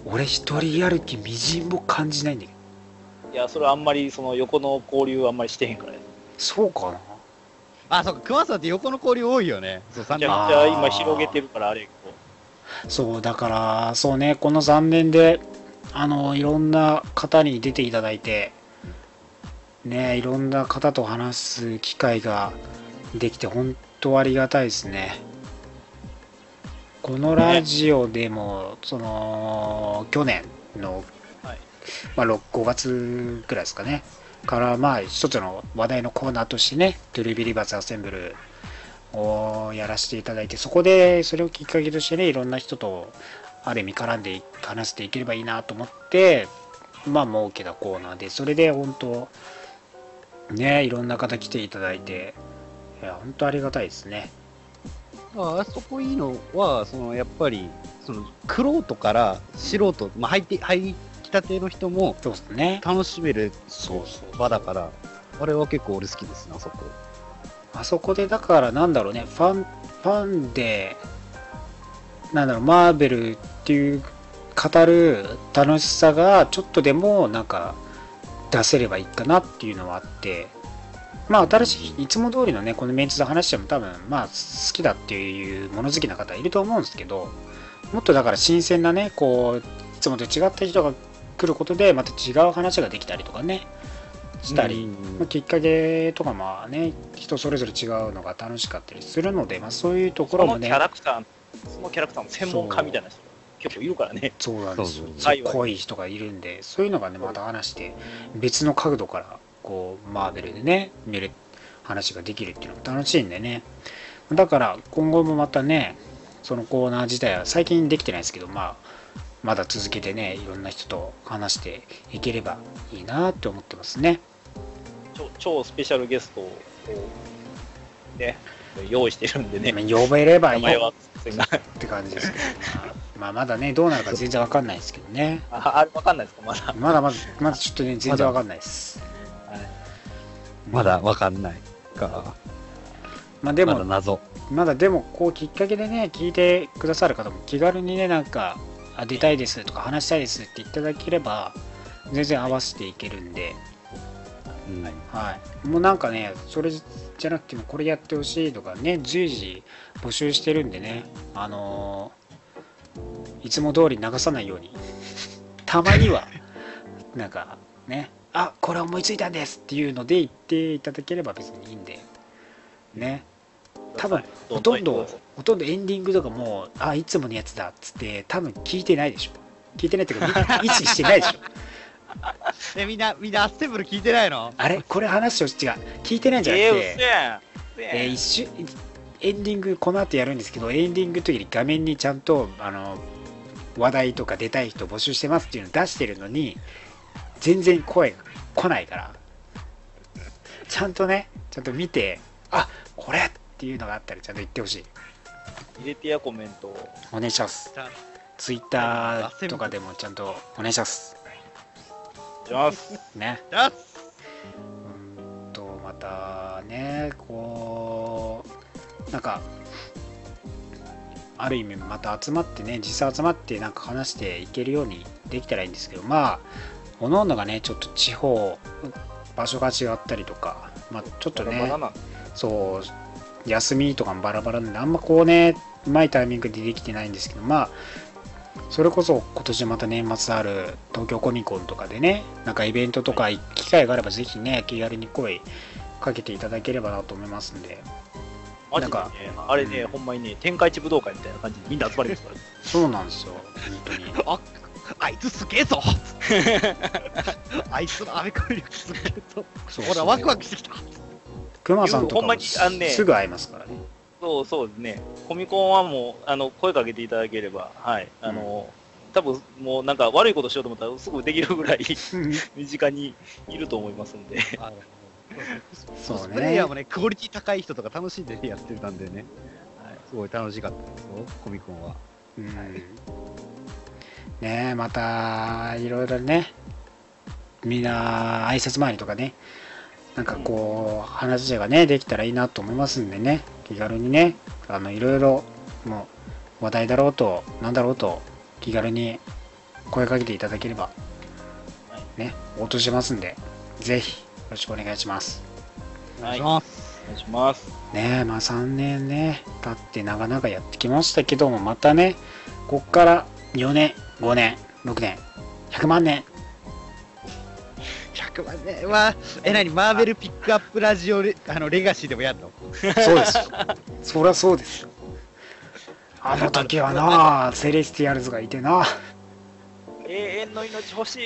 俺一人歩きみじんも感じないんだけどいや、それはあんまり、その横の交流あんまりしてへんからや。そうかな？あ、そうか、熊さんって横の交流多いよね。そう、3じ年。ゃあじゃあ今広げてるからあれやけど。そうだからそうねこの3年であのいろんな方に出ていただいてねいろんな方と話す機会ができて本当ありがたいですねこのラジオでも、その去年の、はいまあ、6 5月ぐらいですかねからまあ一つの話題のコーナーとしてねトゥルビリバーズアセンブルをやらせていただいてそこでそれをきっかけとしてねいろんな人とある意味絡んで話していければいいなと思ってまあ設けたコーナーでそれで本当ねいろんな方来ていただいていや本当ありがたいですね。あそこいいのは、そのやっぱり、その、クロートから素人、まあ、入って、入きたての人もそうですね。楽しめるそうそう。場だから、あれは結構俺好きですね、あそこ。あそこでだからなんだろうねファンファンでなんだろうマーベルっていう語る楽しさがちょっとでもなんか出せればいいかなっていうのはあって。まあ新しいいつも通りのねこのメンツで話しても多分まあ好きだっていうもの好きな方いると思うんですけどもっとだから新鮮なねこういつもと違った人が来ることでまた違う話ができたりとかねしたり、うん。まあきっかけとかまあね人それぞれ違うのが楽しかったりするので、まあ、そういうとこそのキろもねャラクター、そのキャラクターの専門家みたいな人が結構いるからね。そうなんですよ。濃い人がいるんでそういうのがねまた話して別の角度からこうマーベルでね見る話ができるっていうのも楽しいんでね。だから今後もまたねそのコーナー自体は最近できてないですけどまあまだ続けてねいろんな人と話していければいいなって思ってますね超超スペシャルゲストをね、用意してるんでね。まあ呼べればいいって感じですけど、まあ、まあ、まだね、どうなるか全然わかんないですけどね。ああれわかんないですか？まだ。まだまだ、まだちょっとね、全然わかんないです。はいまだわかんないか。まあでも、まだ謎。まだでも、こうきっかけでね、聞いてくださる方も気軽にね、なんか、あ出たいですとか話したいですって言っていただければ、全然合わせていけるんで、うん。はい。もうなんかね、それじゃなくてもこれやってほしいとかね、随時募集してるんでね、あのーいつも通り流さないように、[LAUGHS] たまには、なんかね、あこれ思いついたんですっていうので言っていただければ別にいいんで、ね。多分ほとんど、ほとんどエンディングとかも、あ、いつものやつだっつって、多分聞いてないでしょ。聞いてないっていうか、意識してないでしょ。[LAUGHS] え、みんな、みんなアッセンブル聞いてないの？あれ？これ話を違う。聞いてないんじゃなくえー、うて、えー一瞬エンディングこの後やるんですけどエンディングの時に画面にちゃんとあの話題とか出たい人募集してますっていうの出してるのに全然声が来ないからちゃんとねちゃんと見てあこれっていうのがあったらちゃんと言ってほしい入れてやコメントを。お願いします。ツイッターとかでもちゃんとお願いします。します。ね。うーんとまたねこうなんかある意味また集まってね実際集まってなんか話していけるようにできたらいいんですけどまあおのおのがねちょっと地方場所が違ったりとかまあちょっとねそう休みとかもバラバラなんであんまこうねうまいタイミングでできてないんですけどまあそれこそ今年また年末ある東京コミコンとかでねなんかイベントとか機会があればぜひね気軽に声かけていただければなと思いますんで。マジでねなんか、あれね、うん。ほんまにね、天下一武道会みたいな感じでみんな集まりますから。そうなんですよ本当に。[LAUGHS] あ、あいつすげえぞ。[LAUGHS] あいつのアメコミ力すげえぞ。ほら、ワクワクしてきたクマさんとかもほんまにあのねすぐ会えますからね。そうそうですね。コミコンはもう、あの、声かけていただければ、はい。あの、多分もうなんか悪いことしようと思ったらすぐできるぐらい身近にいると思いますんで。そうコスプレイヤーもねね、クオリティ高い人とか楽しんでやってたんでね、すごい楽しかったですよ、コミコンは。うん。ねえまたいろいろねみんな挨拶回りとかねなんかこう話がねできたらいいなと思いますんでね気軽にねあのいろいろもう話題だろうとなんだろうと気軽に声かけていただければね応答しますんでぜひよろしくお願いしますはい。おお願いします。願いします。ねえまあ3年ね経って長々やってきましたけどもまたねこっから4年5年6年100万年100万ねは、え、なに、マーベルピックアップラジオレあのレガシーでもやるの？そうですよ。[LAUGHS] そりゃそうですよ。あの時はなあ [LAUGHS] セレスティアルズがいてな。永遠の命欲しい。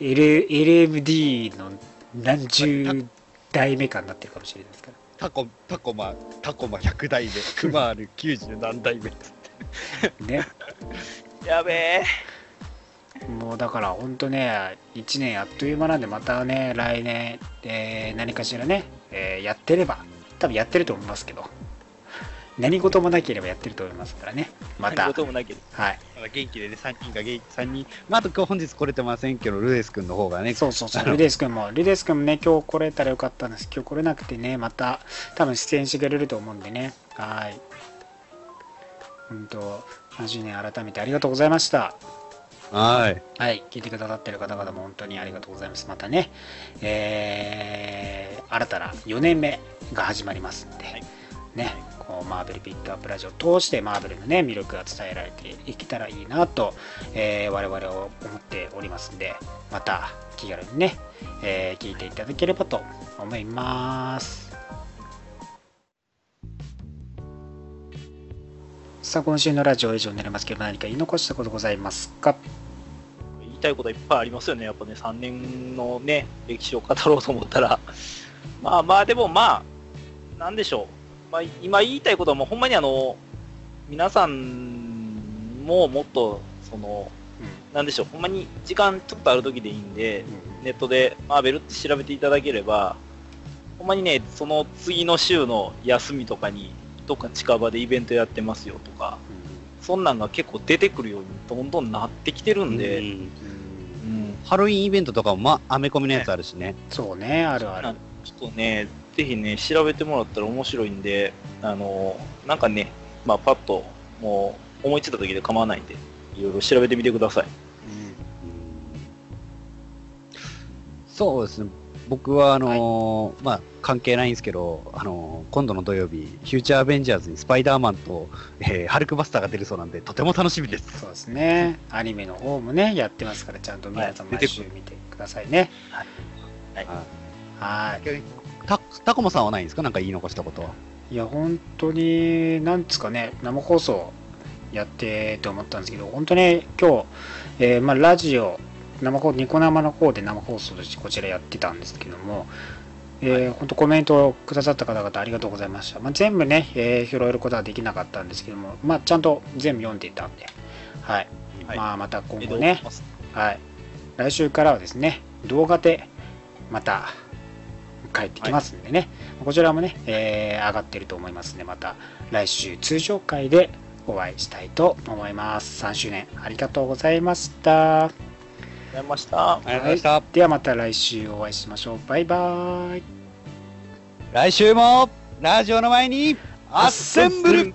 [LAUGHS] L LMD の何十代目かになってるかもしれないですから。タコ、タコマ、タコマ100代目、クマール90何代目。ね。やべえ。もうだから本当ね1年あっという間なんでまたね来年、えー何かしらね、えーやってれば多分やってると思いますけど何事もなければやってると思いますからねまた何事もないけど。はいまだ元気でね、3人が元気、3人。まあ、あと今日本日来れてませんけど、ルエス君の方がね、そうそうそう、ルデス君も、ルデス君もね、今日来れたらよかったんです。今日来れなくてね、また多分出演してくれると思うんでね。はい。本当、30年改めてありがとうございました。はい。はい、聞いてくださってる方々も本当にありがとうございます。またね、えー、新たな4年目が始まりますんで、はい。ね、こうマーベルピックアップラジオを通してマーベルのね、魅力が伝えられていけたらいいなと、えー我々は思っておりますんで、また気軽にね、えー聞いていただければと思います。さあ、今週のラジオ以上になりますけど、何か言い残したことございますか？たいことはいっぱいありますよね。やっぱね、3年のね、歴史を語ろうと思ったら。[LAUGHS] まあまあ、でもまあ、なんでしょう。まあ、今言いたいことはもうほんまにあの、皆さんももっと、その、なんでしょう、ほんまに時間ちょっとある時でいいんで、ネットでマーベルって調べていただければ、ほんまにね、その次の週の休みとかに、どっか近場でイベントやってますよとか、そんなんが結構出てくるようにどんどんなってきてるんで、うんうんハロウィンイベントとかも、ま、アメコミのやつあるしね。そうねあるあるちょっとね、ぜひね、調べてもらったら面白いんで、あの、なんかね、まあ、パッと、もう、思いついた時で構わないんで、いろいろ調べてみてください。そうですね。僕は、あのーまあ、関係ないんですけど、あのー今度の土曜日、フューチャーアベンジャーズにスパイダーマンと、えーハルクバスターが出るそうなんで、とても楽しみです。そうですね。アニメの方もねやってますからちゃんと皆さんはい毎週見てくださいね。はい。はい。た、タコモさんはないんですか？なんか言い残したことは。いや本当になんですかね。生放送やってと思ったんですけど本当に今日、えーまあ、ラジオ生放ニコ生の方で生放送としてこちらやってたんですけども、えー本当コメントをくださった方々ありがとうございました、まあ、全部ね、えー拾えることはできなかったんですけども、まあ、ちゃんと全部読んでいたんで、はい。はい。まあ、また今後ね。はい。来週からはですね、動画でまた帰ってきますんでね、こちらもね、えー上がってると思いますんで、また来週通常回でお会いしたいと思います。3周年ありがとうございました。ありがとうございました。ありがとうございました。ではまた来週お会いしましょう。バイバーイ。来週も、ラジオの前に、アッセンブルル